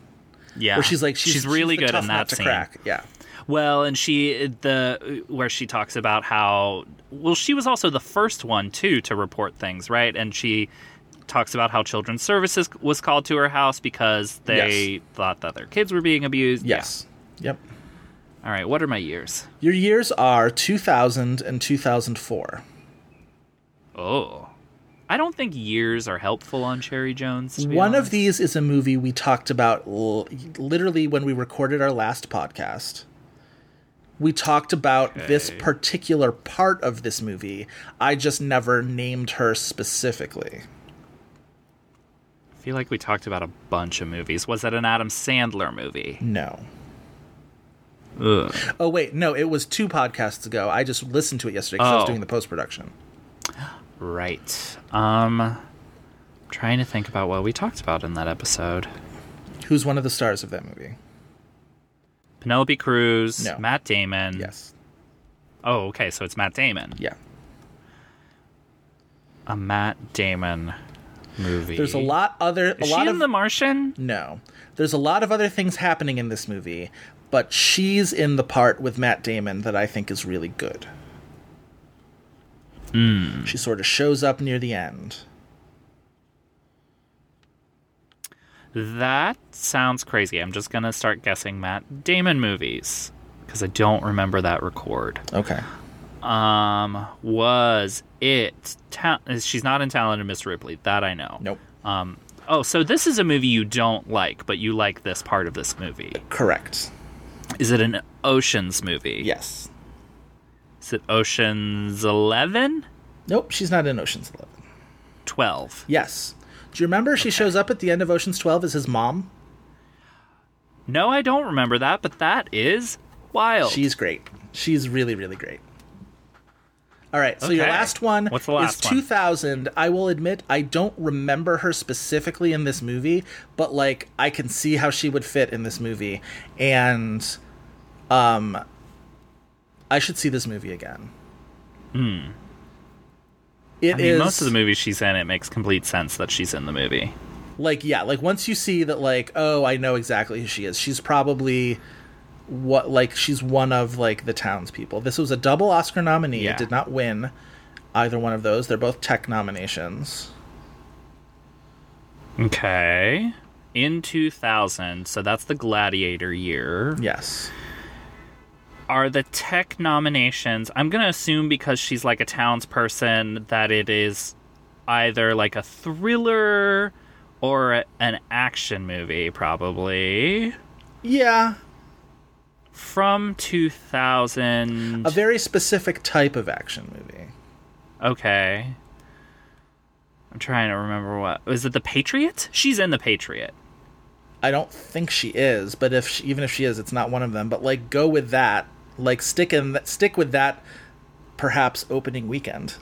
Speaker 8: Yeah.
Speaker 9: where she's like she's,
Speaker 8: really
Speaker 9: the
Speaker 8: good in that scene.
Speaker 9: crack. Yeah.
Speaker 8: Well, and she the where she talks about how well she was also the first one too to report things, right? And she talks about how children's services was called to her house because they
Speaker 9: Yes.
Speaker 8: thought that their kids were being abused.
Speaker 9: Yes. Yep.
Speaker 8: All right, what are my years?
Speaker 9: Your years are 2000 and 2004.
Speaker 8: Oh. I don't think years are helpful on Cherry Jones.
Speaker 9: One of these is a movie we talked about l- literally when we recorded our last podcast. We talked about this particular part of this movie. I just never named her specifically.
Speaker 8: I feel like we talked about a bunch of movies. Was that an Adam Sandler movie?
Speaker 9: No.
Speaker 8: Ugh.
Speaker 9: Oh wait, no, it was two podcasts ago. I just listened to it yesterday because I was
Speaker 8: Oh.
Speaker 9: doing the post production.
Speaker 8: Right. Um trying to think about what we talked about in that episode.
Speaker 9: Who's one of the stars of that movie?
Speaker 8: Penelope Cruz,
Speaker 9: No.
Speaker 8: Matt Damon.
Speaker 9: Yes.
Speaker 8: Oh, okay, so it's Matt Damon.
Speaker 9: Yeah.
Speaker 8: A Matt Damon movie.
Speaker 9: There's a lot other a
Speaker 8: Is
Speaker 9: lot
Speaker 8: she
Speaker 9: of
Speaker 8: in The Martian?
Speaker 9: No. There's a lot of other things happening in this movie, but she's in the part with Matt Damon that I think is really good.
Speaker 8: Hmm.
Speaker 9: She sort of shows up near the end.
Speaker 8: That sounds crazy. I'm just gonna start guessing Matt Damon movies because I don't remember that record.
Speaker 9: Okay.
Speaker 8: Um, was it? Ta- she's not in Talented Miss Ripley. That I know.
Speaker 9: Nope.
Speaker 8: Um. Oh, so this is a movie you don't like, but you like this part of this movie.
Speaker 9: Correct.
Speaker 8: Is it an Ocean's movie?
Speaker 9: Yes.
Speaker 8: Is it Ocean's Eleven?
Speaker 9: Nope, she's not in Ocean's 11.
Speaker 8: Twelve.
Speaker 9: Yes. Do you remember she shows up at the end of Ocean's 12 as his mom?
Speaker 8: No, I don't remember that, but that is wild.
Speaker 9: She's great. She's really, really great. All right, so your last one
Speaker 8: What's the last
Speaker 9: is
Speaker 8: one?
Speaker 9: 2000. I will admit I don't remember her specifically in this movie, but like I can see how she would fit in this movie and um I should see this movie again.
Speaker 8: Hmm.
Speaker 9: It
Speaker 8: I mean,
Speaker 9: is-
Speaker 8: most of the movies she's in, it makes complete sense that she's in the movie.
Speaker 9: like yeah, like once you see that like oh, I know exactly who she is. She's probably what like she's one of like the townspeople. This was a double Oscar nominee.
Speaker 8: Yeah.
Speaker 9: It did not win either one of those. They're both tech nominations.
Speaker 8: Okay. In 2000, so that's the Gladiator year.
Speaker 9: Yes.
Speaker 8: Are the tech nominations, I'm going to assume because she's like a townsperson, that it is either like a thriller or an action movie, probably.
Speaker 9: Yeah,
Speaker 8: From 2000.
Speaker 9: a very specific type of action movie.
Speaker 8: Okay. I'm trying to remember what. Is it The Patriot? She's in The Patriot.
Speaker 9: I don't think she is, but if she, even if she is, it's not one of them. But like, go with that. Like, stick in that. Stick with that. Perhaps opening weekend.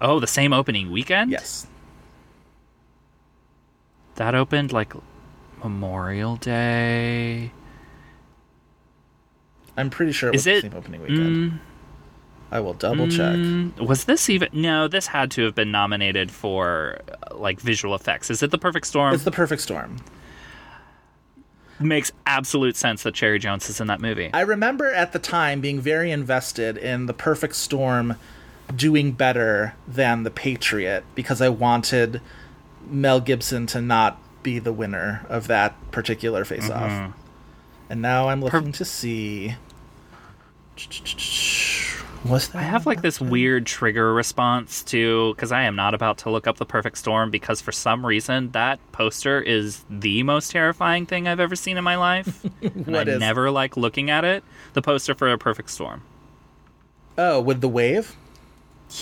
Speaker 8: Oh, the same opening weekend?
Speaker 9: Yes.
Speaker 8: That opened like Memorial Day.
Speaker 9: I'm pretty sure it
Speaker 8: Is
Speaker 9: was the same opening weekend. I will double check.
Speaker 8: Mm, was this even? No, this had to have been nominated for uh, like visual effects. Is it The Perfect Storm?
Speaker 9: It's the perfect storm.
Speaker 8: Makes absolute sense that Cherry Jones is in that movie.
Speaker 9: I remember at the time being very invested in the perfect storm doing better than the Patriot because I wanted Mel Gibson to not be the winner of that particular face off.
Speaker 8: Mhm.
Speaker 9: And now I'm looking to see. Was that
Speaker 8: I have like this weird trigger response to because I am not about to look up the perfect storm because for some reason that poster is the most terrifying thing I've ever seen in my life. <laughs> and I
Speaker 9: is?
Speaker 8: never like looking at it. The poster for a perfect storm.
Speaker 9: Oh, with the wave?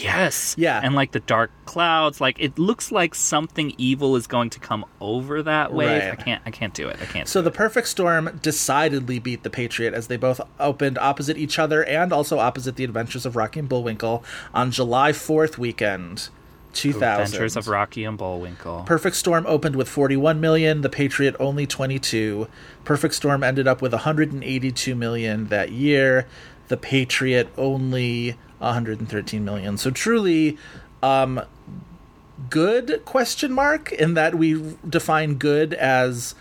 Speaker 8: Yes.
Speaker 9: Yeah.
Speaker 8: And like the dark clouds, like it looks like something evil is going to come over that wave.
Speaker 9: Right.
Speaker 8: I can't I can't do it. I can't
Speaker 9: So the Perfect Storm decidedly beat the Patriot as they both opened opposite each other and also opposite the Adventures of Rocky and Bullwinkle on July 4th weekend, 2000.
Speaker 8: Adventures of Rocky and Bullwinkle.
Speaker 9: Perfect Storm opened with 41 million, the Patriot only 22. Perfect Storm ended up with 182 million that year, the Patriot only 113 million. So truly um good question mark in that we define good as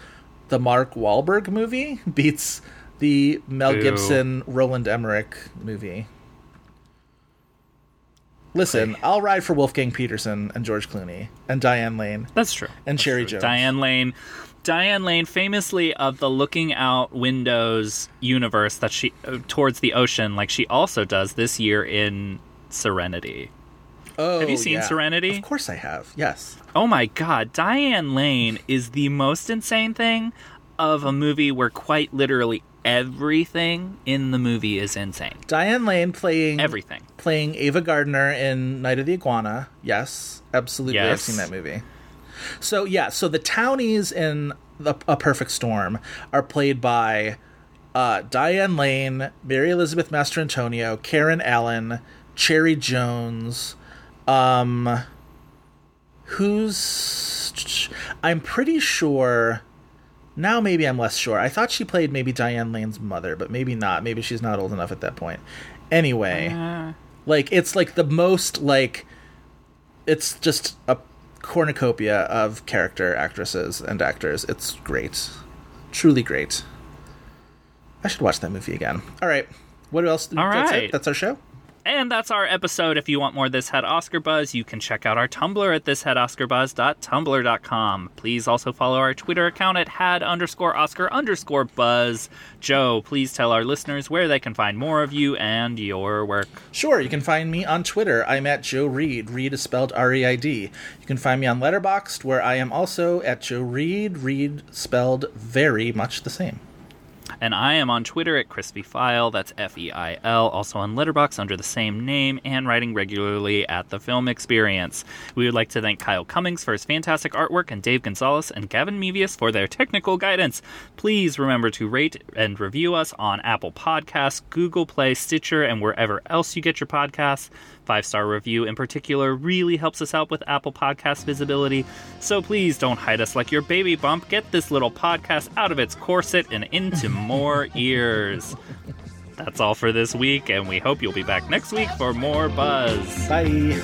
Speaker 9: the Mark Wahlberg movie beats the Mel
Speaker 8: Boo.
Speaker 9: Gibson Roland Emmerich movie. Listen, I'll ride for Wolfgang Petersen and George Clooney and Diane Lane.
Speaker 8: That's true.
Speaker 9: And Cherry Jones.
Speaker 8: Diane Lane. Diane Lane, famously of the looking out windows universe that she uh, towards the ocean, like she also does this year in Serenity.
Speaker 9: Oh,
Speaker 8: Have you seen
Speaker 9: yeah.
Speaker 8: Serenity?
Speaker 9: Of course I have. Yes.
Speaker 8: Oh my god, Diane Lane is the most insane thing of a movie where quite literally everything in the movie is insane.
Speaker 9: Diane Lane playing
Speaker 8: Everything.
Speaker 9: playing Ava Gardner in Night of the Iguana. Yes, absolutely. I've seen that movie. So yeah, so the townies in the, A Perfect Storm are played by uh, Diane Lane, Mary Elizabeth Mastrantonio, Karen Allen, Cherry Jones. Um, who's? I'm pretty sure. Now maybe I'm less sure. I thought she played maybe Diane Lane's mother, but maybe not. Maybe she's not old enough at that point. Anyway,
Speaker 8: Uh,
Speaker 9: like it's like the most like it's just a cornucopia of character actresses and actors. It's great. Truly great. I should watch that movie again. All right. What else?
Speaker 8: All
Speaker 9: That's it? That's our show.
Speaker 8: And that's our episode. If you want more This Had Oscar Buzz, you can check out our Tumblr at thishadoscarbuzz.tumblr.com. Please also follow our Twitter account at had underscore Oscar underscore Buzz. Joe, please tell our listeners where they can find more of you and your work.
Speaker 9: Sure, you can find me on Twitter. I'm at Joe Reed. Reed is spelled R E I D. You can find me on Letterboxd, where I am also at Joe Reed. Reed spelled very much the same.
Speaker 8: And I am on Twitter at Chris Feil, that's F E I L, also on Letterboxd under the same name, and writing regularly at The Film Experience. We would like to thank Kyle Cummings for his fantastic artwork, and Dave Gonzalez and Gavin Mevius for their technical guidance. Please remember to rate and review us on Apple Podcasts, Google Play, Stitcher, and wherever else you get your podcasts. Five star review in particular really helps us out with Apple Podcast visibility. So please don't hide us like your baby bump. Get this little podcast out of its corset and into <laughs> more ears. That's all for this week, and we hope you'll be back next week for more buzz.
Speaker 9: Bye.